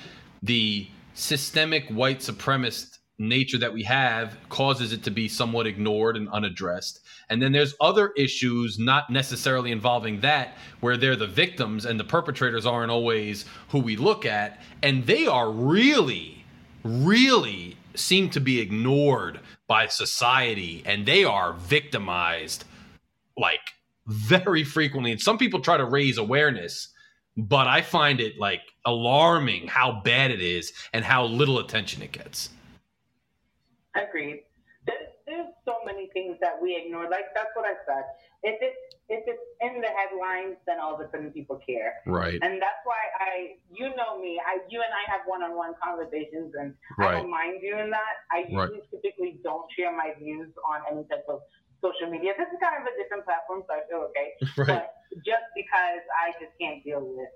the systemic white supremacist nature that we have causes it to be somewhat ignored and unaddressed. And then there's other issues not necessarily involving that where they're the victims and the perpetrators aren't always who we look at and they are really really seem to be ignored by society and they are victimized like very frequently and some people try to raise awareness but i find it like alarming how bad it is and how little attention it gets Agreed. There's, so many things that we ignore. Like that's what I said. If it's if it's in the headlines, then all of a sudden people care. right And that's why I, you know me, I, you and I have one-on-one conversations, and I right don't mind doing that. I Right. usually typically don't share my views on any type of social media. This is kind of a different platform, so I feel okay. right But just because I just can't deal with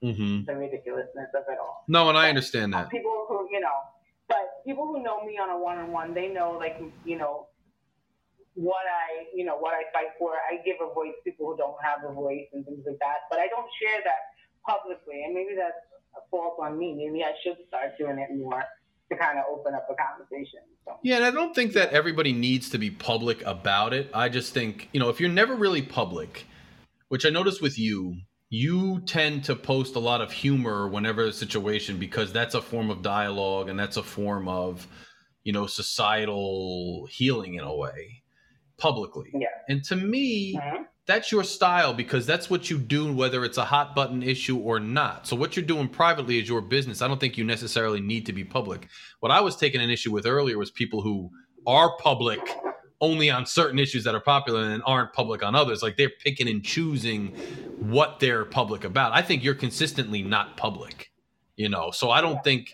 hmm the ridiculousness of it all. no and i understand that People who, you know, but people who know me on a one-on-one, they know, like, you know, what I, you know, what I fight for. I give a voice to people who don't have a voice and things like that. But I don't share that publicly, and maybe that's a fault on me. Maybe I should start doing it more to kind of open up a conversation. So. Yeah, and I don't think that everybody needs to be public about it. I just think, you know, if you're never really public, which I noticed with you, you tend to post a lot of humor whenever a situation because that's a form of dialogue and that's a form of, you know, societal healing in a way, publicly. Yeah. And to me, Mhm. that's your style because that's what you do whether it's a hot button issue or not so what you're doing privately is your business i don't think you necessarily need to be public what i was taking an issue with earlier was people who are public only on certain issues that are popular and aren't public on others. Like they're picking and choosing what they're public about. I think you're consistently not public you know? So i don't think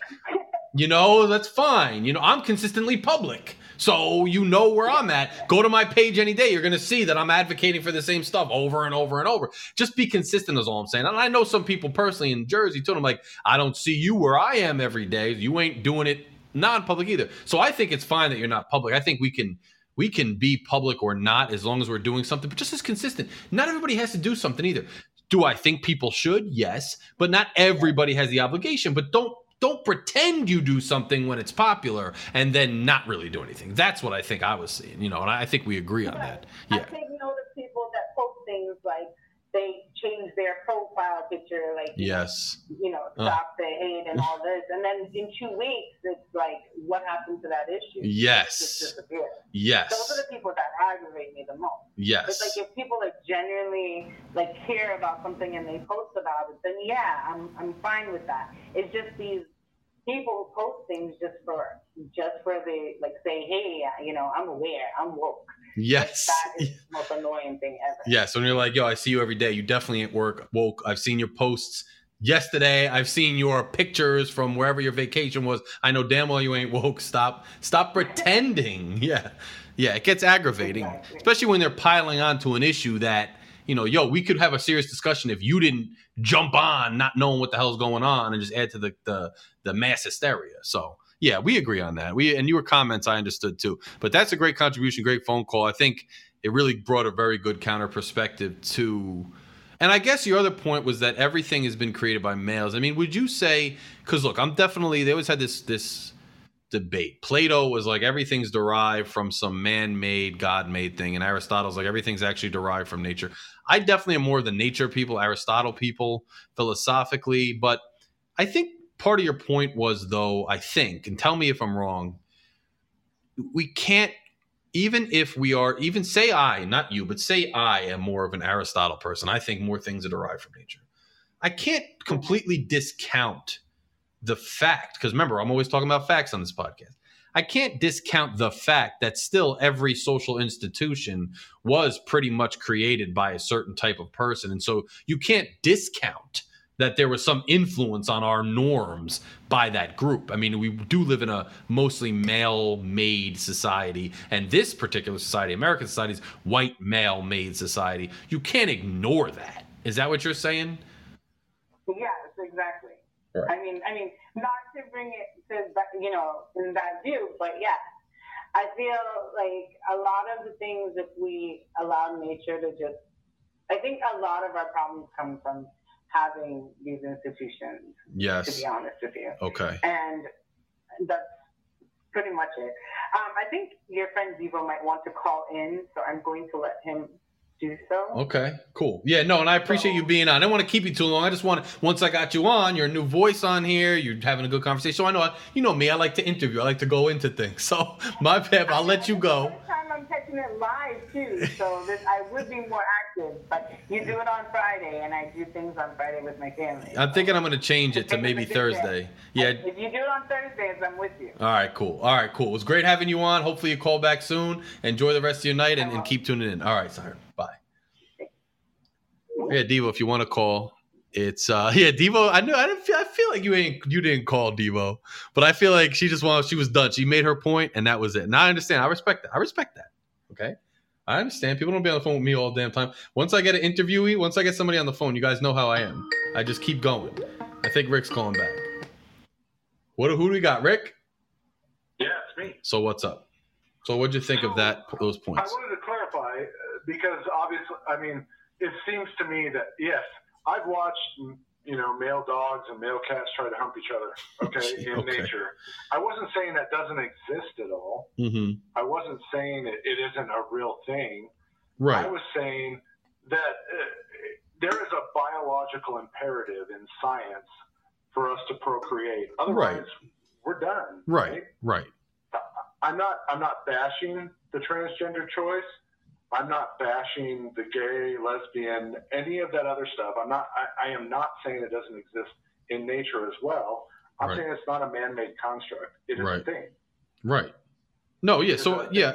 you know that's fine. You know i'm consistently public. So you know where i'm at. Go to my page any day. You're going to see that i'm advocating for the same stuff over and over and over. Just be consistent is all i'm saying. And i know some people personally in jersey and i'm like i don't see you where i am every day. You ain't doing it non-public either. So i think it's fine that you're not public. I think we can we can be public or not as long as we're doing something but just as consistent. Not everybody has to do something either. Do i think people should? Yes but not everybody has the obligation. But don't don't pretend you do something when it's popular and then not really do anything. That's what i think i was seeing you know and i think we agree on that. I yeah. Take note of people that post things like they change their profile picture, like yes you know, Uh. stop the hate and all this, and then in two weeks, it's like, what happened to that issue? It just yes. Those are the people that aggravate me the most. Yes, It's like if people are genuinely like care about something and they post about it, then yeah, I'm I'm fine with that. It's just these people who post things just for just for the like say, hey, you know, I'm aware, I'm woke. Yes That is the most annoying thing ever. Yes, when you're like, yo, I see you every day. You definitely at work woke. I've seen your posts yesterday. I've seen your pictures from wherever your vacation was. I know damn well you ain't woke. Stop. Stop pretending. Yeah. Yeah. It gets aggravating, Exactly. especially when they're piling onto an issue that, you know, yo, we could have a serious discussion if you didn't jump on not knowing what the hell's going on and just add to the the, the mass hysteria. So yeah, we agree on that. We and your comments I understood too. But that's a great contribution, great phone call. I think it really brought a very good counter perspective to and I guess your other point was that everything has been created by males. I mean, would you say cuz look, I'm definitely they always had this this debate. Plato was like everything's derived from some man-made, God-made thing, and Aristotle's like everything's actually derived from nature. I definitely am more the nature people, Aristotle people, philosophically, but I think part of your point was though, I think, and tell me if I'm wrong, we can't even if we are even say I, not you, but say I am more of an Aristotle person. I think more things are derived from nature. I can't completely discount the fact because remember, I'm always talking about facts on this podcast. I can't discount the fact that still every social institution was pretty much created by a certain type of person. And so you can't discount that there was some influence on our norms by that group. I mean, we do live in a mostly male made society, and this particular society, American society, is white male made society. You can't ignore that. Is that what you're saying? Yes, exactly. Right. I mean, I mean, not to bring it to you know, in that view, but yeah, I feel like a lot of the things, if we allow nature to just, I think a lot of our problems come from having these institutions. Yes. To be honest with you, Okay. and that's pretty much it. Um, I think your friend Zivo might want to call in, so I'm going to let him do so. Okay, cool. Yeah, no, and I appreciate you being on. I don't want to keep you too long. I just want to, once I got you on, you're a new voice on here. You're having a good conversation. So I know, I, you know me. I like to interview. I like to go into things. So my bad. I'll let you go. Time I'm catching it live too, so this, I would be more active. But you do it on Friday, and I do things on Friday with my family. I'm thinking I'm going to change it to maybe Thursday. Yeah. If you do it on Thursdays, I'm with you. All right, cool. All right, cool. It was great having you on. Hopefully you call back soon. Enjoy the rest of your night and, and keep tuning in. All right, Scyren. Bye. Yeah, Devo, if you want to call, it's uh yeah, Devo. I know I didn't feel I feel like you ain't you didn't call Devo, but I feel like she just wanted she was done. She made her point and that was it. And I understand. I respect that. I respect that. Okay. I understand. People don't be on the phone with me all damn time. Once I get an interviewee, once I get somebody on the phone, you guys know how I am. I just keep going. I think Rick's calling back. What who do we got, Rick? Yeah, it's me. So what's up? So what'd you think of that those points. I wanted to clarify uh, because obviously, I mean, it seems to me that yes, I've watched you know male dogs and male cats try to hump each other. Okay, in Okay. nature. I wasn't saying that doesn't exist at all. Mm-hmm. I wasn't saying it, it isn't a real thing. Right. I was saying that uh, there is a biological imperative in science for us to procreate. Otherwise, we're done. Right. Right. I'm not. I'm not bashing the transgender choice. I'm not bashing the gay, lesbian, any of that other stuff. I'm not. I, I am not saying it doesn't exist in nature as well. I'm Right. saying it's not a man-made construct. It is a Right. thing. Right. No, yeah. It's So a yeah.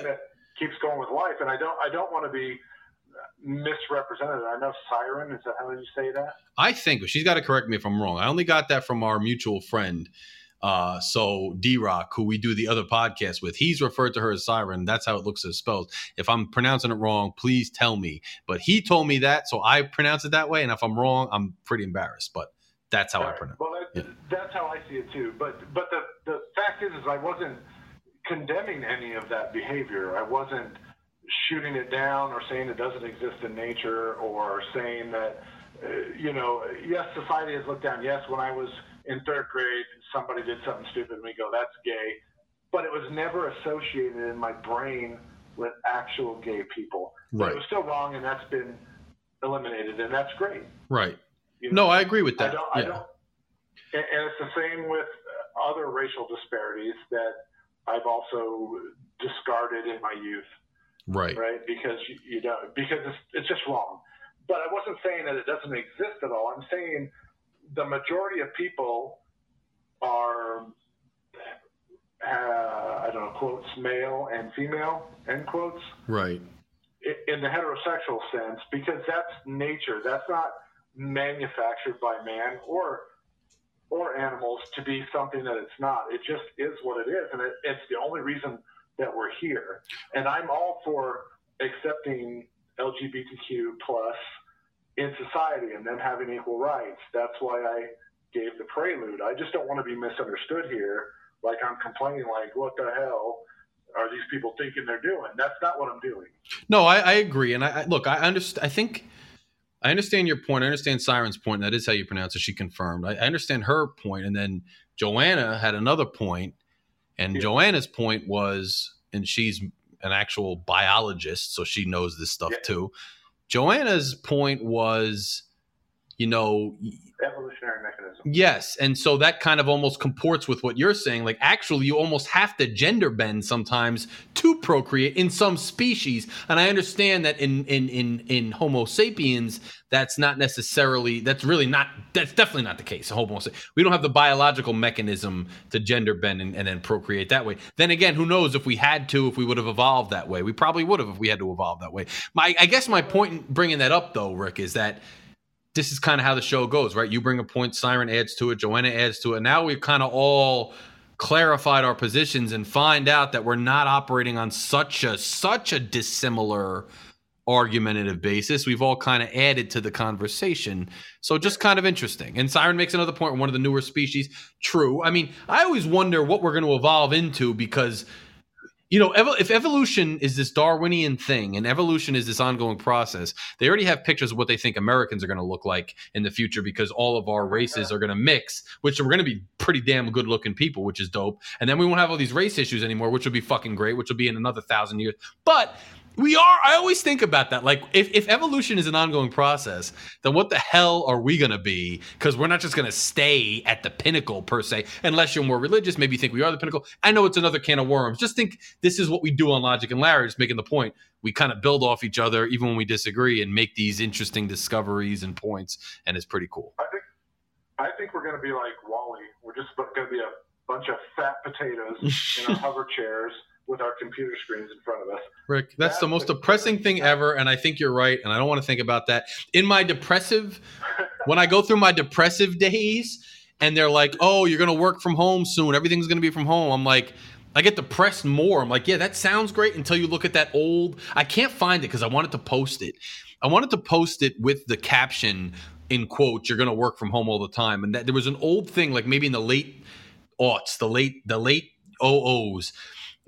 keeps going with life, and I don't. I don't want to be misrepresented. I know Scyren. Is that how you say that? I think she's got to correct me if I'm wrong. I only got that from our mutual friend. Uh, so D Rock, who we do the other podcast with, he's referred to her as Scyren. That's how it looks as spelled. If I'm pronouncing it wrong, please tell me. But he told me that, so I pronounce it that way. And if I'm wrong, I'm pretty embarrassed. But that's how I Right. pronounce. Well, that, Yeah. that's how I see it too. But but the the fact is, is I wasn't condemning any of that behavior. I wasn't shooting it down or saying it doesn't exist in nature or saying that uh, you know yes, society has looked down. Yes, when I was in third grade, somebody did something stupid, and we go, that's gay. But it was never associated in my brain with actual gay people. Right. it was still wrong, and that's been eliminated, and that's great. Right. You No. I agree with I that. don't, I Yeah. don't, and, it's the same with uh, other racial disparities that I've also discarded in my youth, Right. right? Because you, you don't, because it's, it's just wrong. But I wasn't saying that it doesn't exist at all. I'm saying the majority of people are, uh, I don't know, quotes, male and female, end quotes Right. in the heterosexual sense because that's nature. That's not manufactured by man or or animals to be something that it's not. It just is what it is, and it, it's the only reason that we're here. And I'm all for accepting LGBTQ plus in society and them having equal rights. That's why I gave the prelude. I just don't want to be misunderstood here, like I'm complaining, like what the hell are these people thinking they're doing? That's not what I'm doing. No, I, I agree, and I, I look, I understand. I think I understand your point. I understand Scyren's point. That is how you pronounce it. She confirmed. I, I understand her point, and then Joanna had another point, and Yeah. Joanna's point was, and she's an actual biologist, so she knows this stuff Yeah. too. Joanna's point was, you know, Evolutionary mechanism. Yes, and so that kind of almost comports with what you're saying. Like, actually, you almost have to gender bend sometimes to procreate in some species. And I understand that in in in in Homo sapiens, that's not necessarily. That's really not. That's definitely not the case. Homo we don't have the biological mechanism to gender bend and, and then procreate that way. Then again, who knows if we had to, if we would have evolved that way? We probably would have if we had to evolve that way. My, I guess my point in bringing that up though, Rick, is that this is kind of how the show goes, right? You bring a point, Scyren adds to it, Joanna adds to it. Now we've kind of all clarified our positions and find out that we're not operating on such a such a dissimilar argumentative basis. We've all kind of added to the conversation. So just kind of interesting. And Scyren makes another point, one of the newer species. True. I mean, I always wonder what we're going to evolve into because you know, if evolution is this Darwinian thing and evolution is this ongoing process, they already have pictures of what they think Americans are going to look like in the future because all of our races are going to mix, which we're going to be pretty damn good looking people, which is dope. And then we won't have all these race issues anymore, which will be fucking great, which will be in another thousand years. But we are, I always think about that. Like, if, if evolution is an ongoing process, then what the hell are we going to be? Because we're not just going to stay at the pinnacle per se, unless you're more religious. Maybe you think we are the pinnacle. I know it's another can of worms. Just think this is what we do on Logic and Larry, just making the point. We kind of build off each other, even when we disagree, and make these interesting discoveries and points. And it's pretty cool. I think I think we're going to be like WALL-E. We're just going to be a bunch of fat potatoes in our hover chairs with our computer screens in front of us. Rick, that's the most depressing thing ever, and I think you're right, and I don't want to think about that. In my depressive, when I go through my depressive days, and they're like, "Oh, you're gonna work from home soon. Everything's gonna be from home." I'm like, I get depressed more. I'm like, yeah, that sounds great until you look at that old. I can't find it because I wanted to post it. I wanted to post it with the caption in quotes, "You're gonna work from home all the time," and that there was an old thing, like maybe in the late aughts, the late the late oh OOs,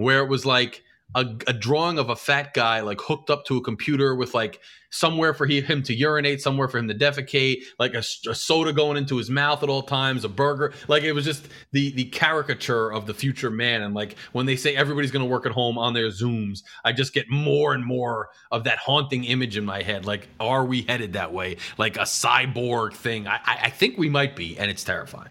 where it was like a, a drawing of a fat guy like hooked up to a computer with like somewhere for he, him to urinate, somewhere for him to defecate, like a soda going into his mouth at all times, a burger. Like it was just the the caricature of the future man. And like when they say everybody's going to work at home on their Zooms, I just get more and more of that haunting image in my head. Like, are we headed that way? Like a cyborg thing? I, I, I think we might be, and it's terrifying.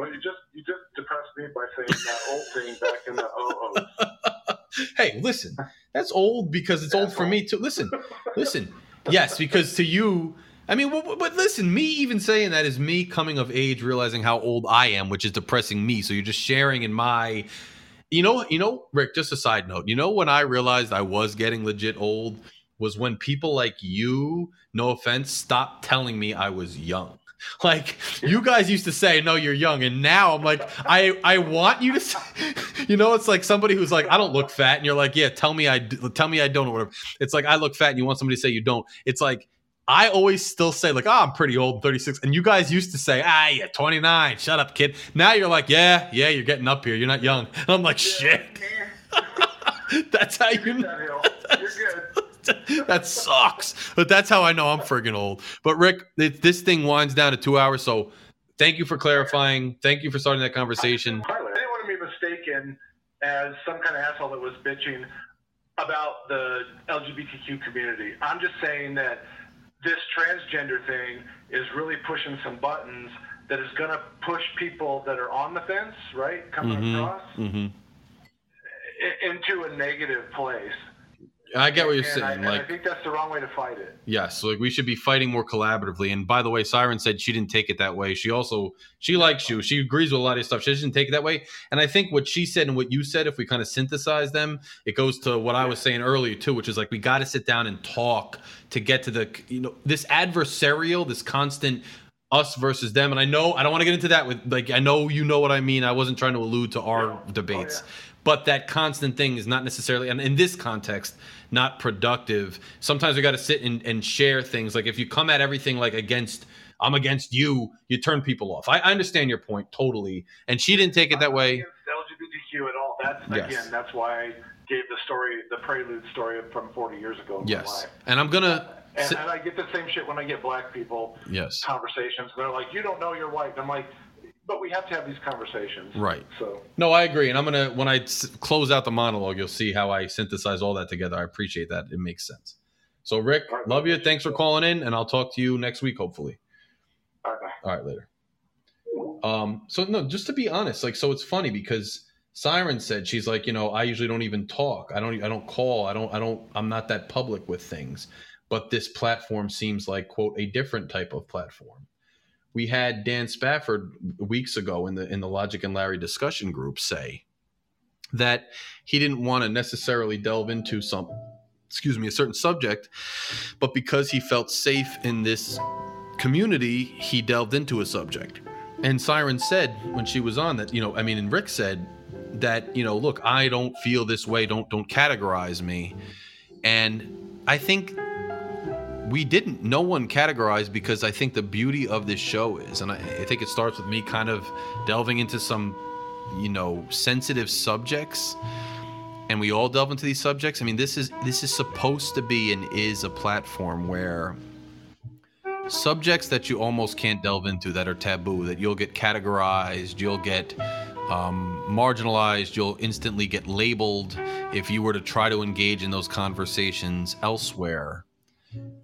Well, you just you just depressed me by saying that old thing back in the OOs. hey, listen, that's old because it's old for me too. Listen, listen. Yes, because to you, I mean, but, but listen, me even saying that is me coming of age, realizing how old I am, which is depressing me. So you're just sharing in my, you know, you know, Rick. Just a side note. You know, when I realized I was getting legit old was when people like you, no offense, stopped telling me I was young. Like you guys used to say, "No, you're young," and now I'm like, I I want you to, say, you know, it's like somebody who's like, "I don't look fat," and you're like, "Yeah, tell me I tell me I don't," or whatever. It's like I look fat, and you want somebody to say you don't. It's like I always still say like, "Oh, I'm pretty old, 36," and you guys used to say, "Ah, yeah, 29. Shut up, kid." Now you're like, "Yeah, yeah, you're getting up here. You're not young." And I'm like, "Shit." That's how you know. You're good. that sucks. But that's how I know I'm friggin' old. But Rick, th- this thing winds down to two hours. So thank you for clarifying. Thank you for starting that conversation. I didn't want to be mistaken as some kind of asshole that was bitching about the LGBTQ community. I'm just saying that this transgender thing is really pushing some buttons that is going to push people that are on the fence, right, coming Mhm. across Mm-hmm. into a negative place. I get what you're And saying. I, like I think that's the wrong way to fight it. Yes, like we should be fighting more collaboratively. And by the way, Scyren said she didn't take it that way. She also she likes you. She agrees with a lot of your stuff. She didn't take it that way. And I think what she said and what you said, if we kind of synthesize them, it goes to what I was saying earlier too, which is like we got to sit down and talk to get to the you know this adversarial, this constant us versus them. And I know I don't want to get into that with like I know you know what I mean. I wasn't trying to allude to our oh, debates. But that constant thing is not necessarily, and in this context, not productive. Sometimes we got to sit and, and share things. Like if you come at everything like against, I'm against you, you turn people off. I, I understand your point totally. And she didn't take it that way. LGBTQ at all. That's Yes. again. That's why I gave the story, the prelude story from 40 years ago. Yes. And I'm gonna. And, and I get the same shit when I get black people yes. conversations. They're like, "You don't know you're white." And I'm like, "But we have to have these conversations." Right. So No, I agree. And I'm gonna when I s- close out the monologue, you'll see how I synthesize all that together. I appreciate that. It makes sense. So Rick, right. love you. Thanks for calling in, and I'll talk to you next week, hopefully. all right. All right, later. Um, so no, just to be honest, like, so it's funny because Scyren said she's like, you know, I usually don't even talk. I don't, I don't call. I don't, I don't, I'm not that public with things. But this platform seems like quote a different type of platform. We had Dan Spafford weeks ago in the in the Logic and Larry discussion group say that he didn't want to necessarily delve into some excuse me a certain subject but because he felt safe in this community he delved into a subject. And Scyren said when she was on that you know i mean and rick said that you know look i don't feel this way don't don't categorize me. And i think we didn't no one categorized because i think the beauty of this show is and i, I think it starts with me kind of delving into some you know sensitive subjects and we all delve into these subjects. I mean this is this is supposed to be and is a platform where subjects that you almost can't delve into that are taboo that you'll get categorized you'll get um, marginalized you'll instantly get labeled if you were to try to engage in those conversations elsewhere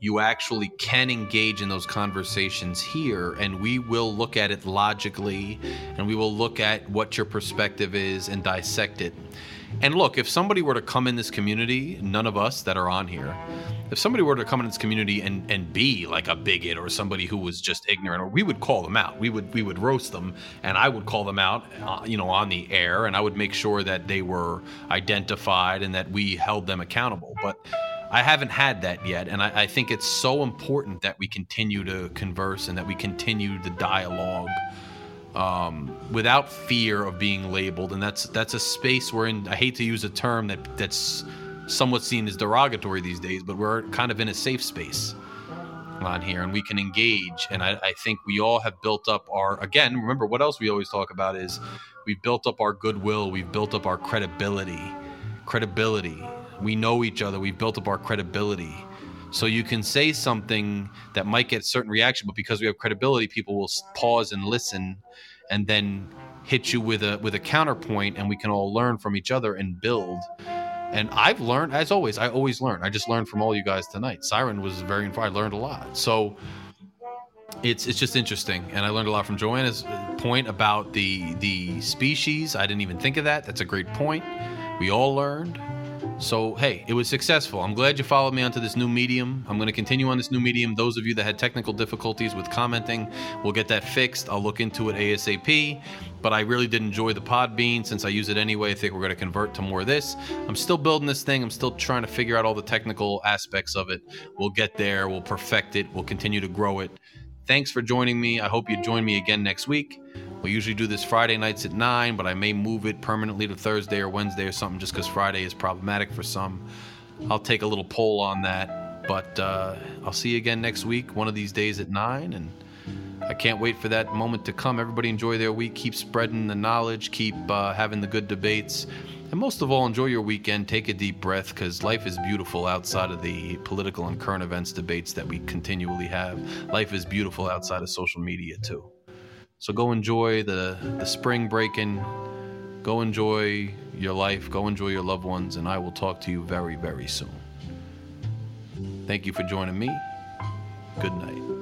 you actually can engage in those conversations here and we will look at it logically and we will look at what your perspective is and dissect it. And look if somebody were to come in this community none of us that are on here if somebody were to come in this community and, and be like a bigot or somebody who was just ignorant or we would call them out. We would we would roast them and i would call them out uh, you know on the air and i would make sure that they were identified and that we held them accountable. But I haven't had that yet, and I, I think it's so important that we continue to converse and that we continue the dialogue um, without fear of being labeled. And that's that's a space we're in. I hate to use a term that that's somewhat seen as derogatory these days, but we're kind of in a safe space on here, and we can engage. And I, I think we all have built up our again. Remember, what else we always talk about is we've built up our goodwill, we've built up our credibility, credibility we know each other. We've built up our credibility. So you can say something that might get certain reaction but because we have credibility people will pause and listen and then hit you with a with a counterpoint and we can all learn from each other and build. And i've learned as always i always learn. I just learned from all you guys tonight. Scyren was very i learned a lot. So it's it's just interesting and i learned a lot from joanna's point about the the species. I didn't even think of that. That's a great point. We all learned so, hey, it was successful. I'm glad you followed me onto this new medium. I'm going to continue on this new medium. Those of you that had technical difficulties with commenting, we'll get that fixed. I'll look into it ASAP. But I really did enjoy the Podbean since I use it anyway. I think we're going to convert to more of this. I'm still building this thing. I'm still trying to figure out all the technical aspects of it. We'll get there. We'll perfect it. We'll continue to grow it. Thanks for joining me. I hope you join me again next week. We usually do this Friday nights at 9, but I may move it permanently to Thursday or Wednesday or something just because Friday is problematic for some. I'll take a little poll on that. But uh, I'll see you again next week, one of these days at 9. And I can't wait for that moment to come. Everybody enjoy their week. Keep spreading the knowledge, keep uh, having the good debates. And most of all, enjoy your weekend. Take a deep breath because life is beautiful outside of the political and current events debates that we continually have. Life is beautiful outside of social media, too. So go enjoy the, the spring breaking. Go enjoy your life. Go enjoy your loved ones. And I will talk to you very, very soon. Thank you for joining me. Good night.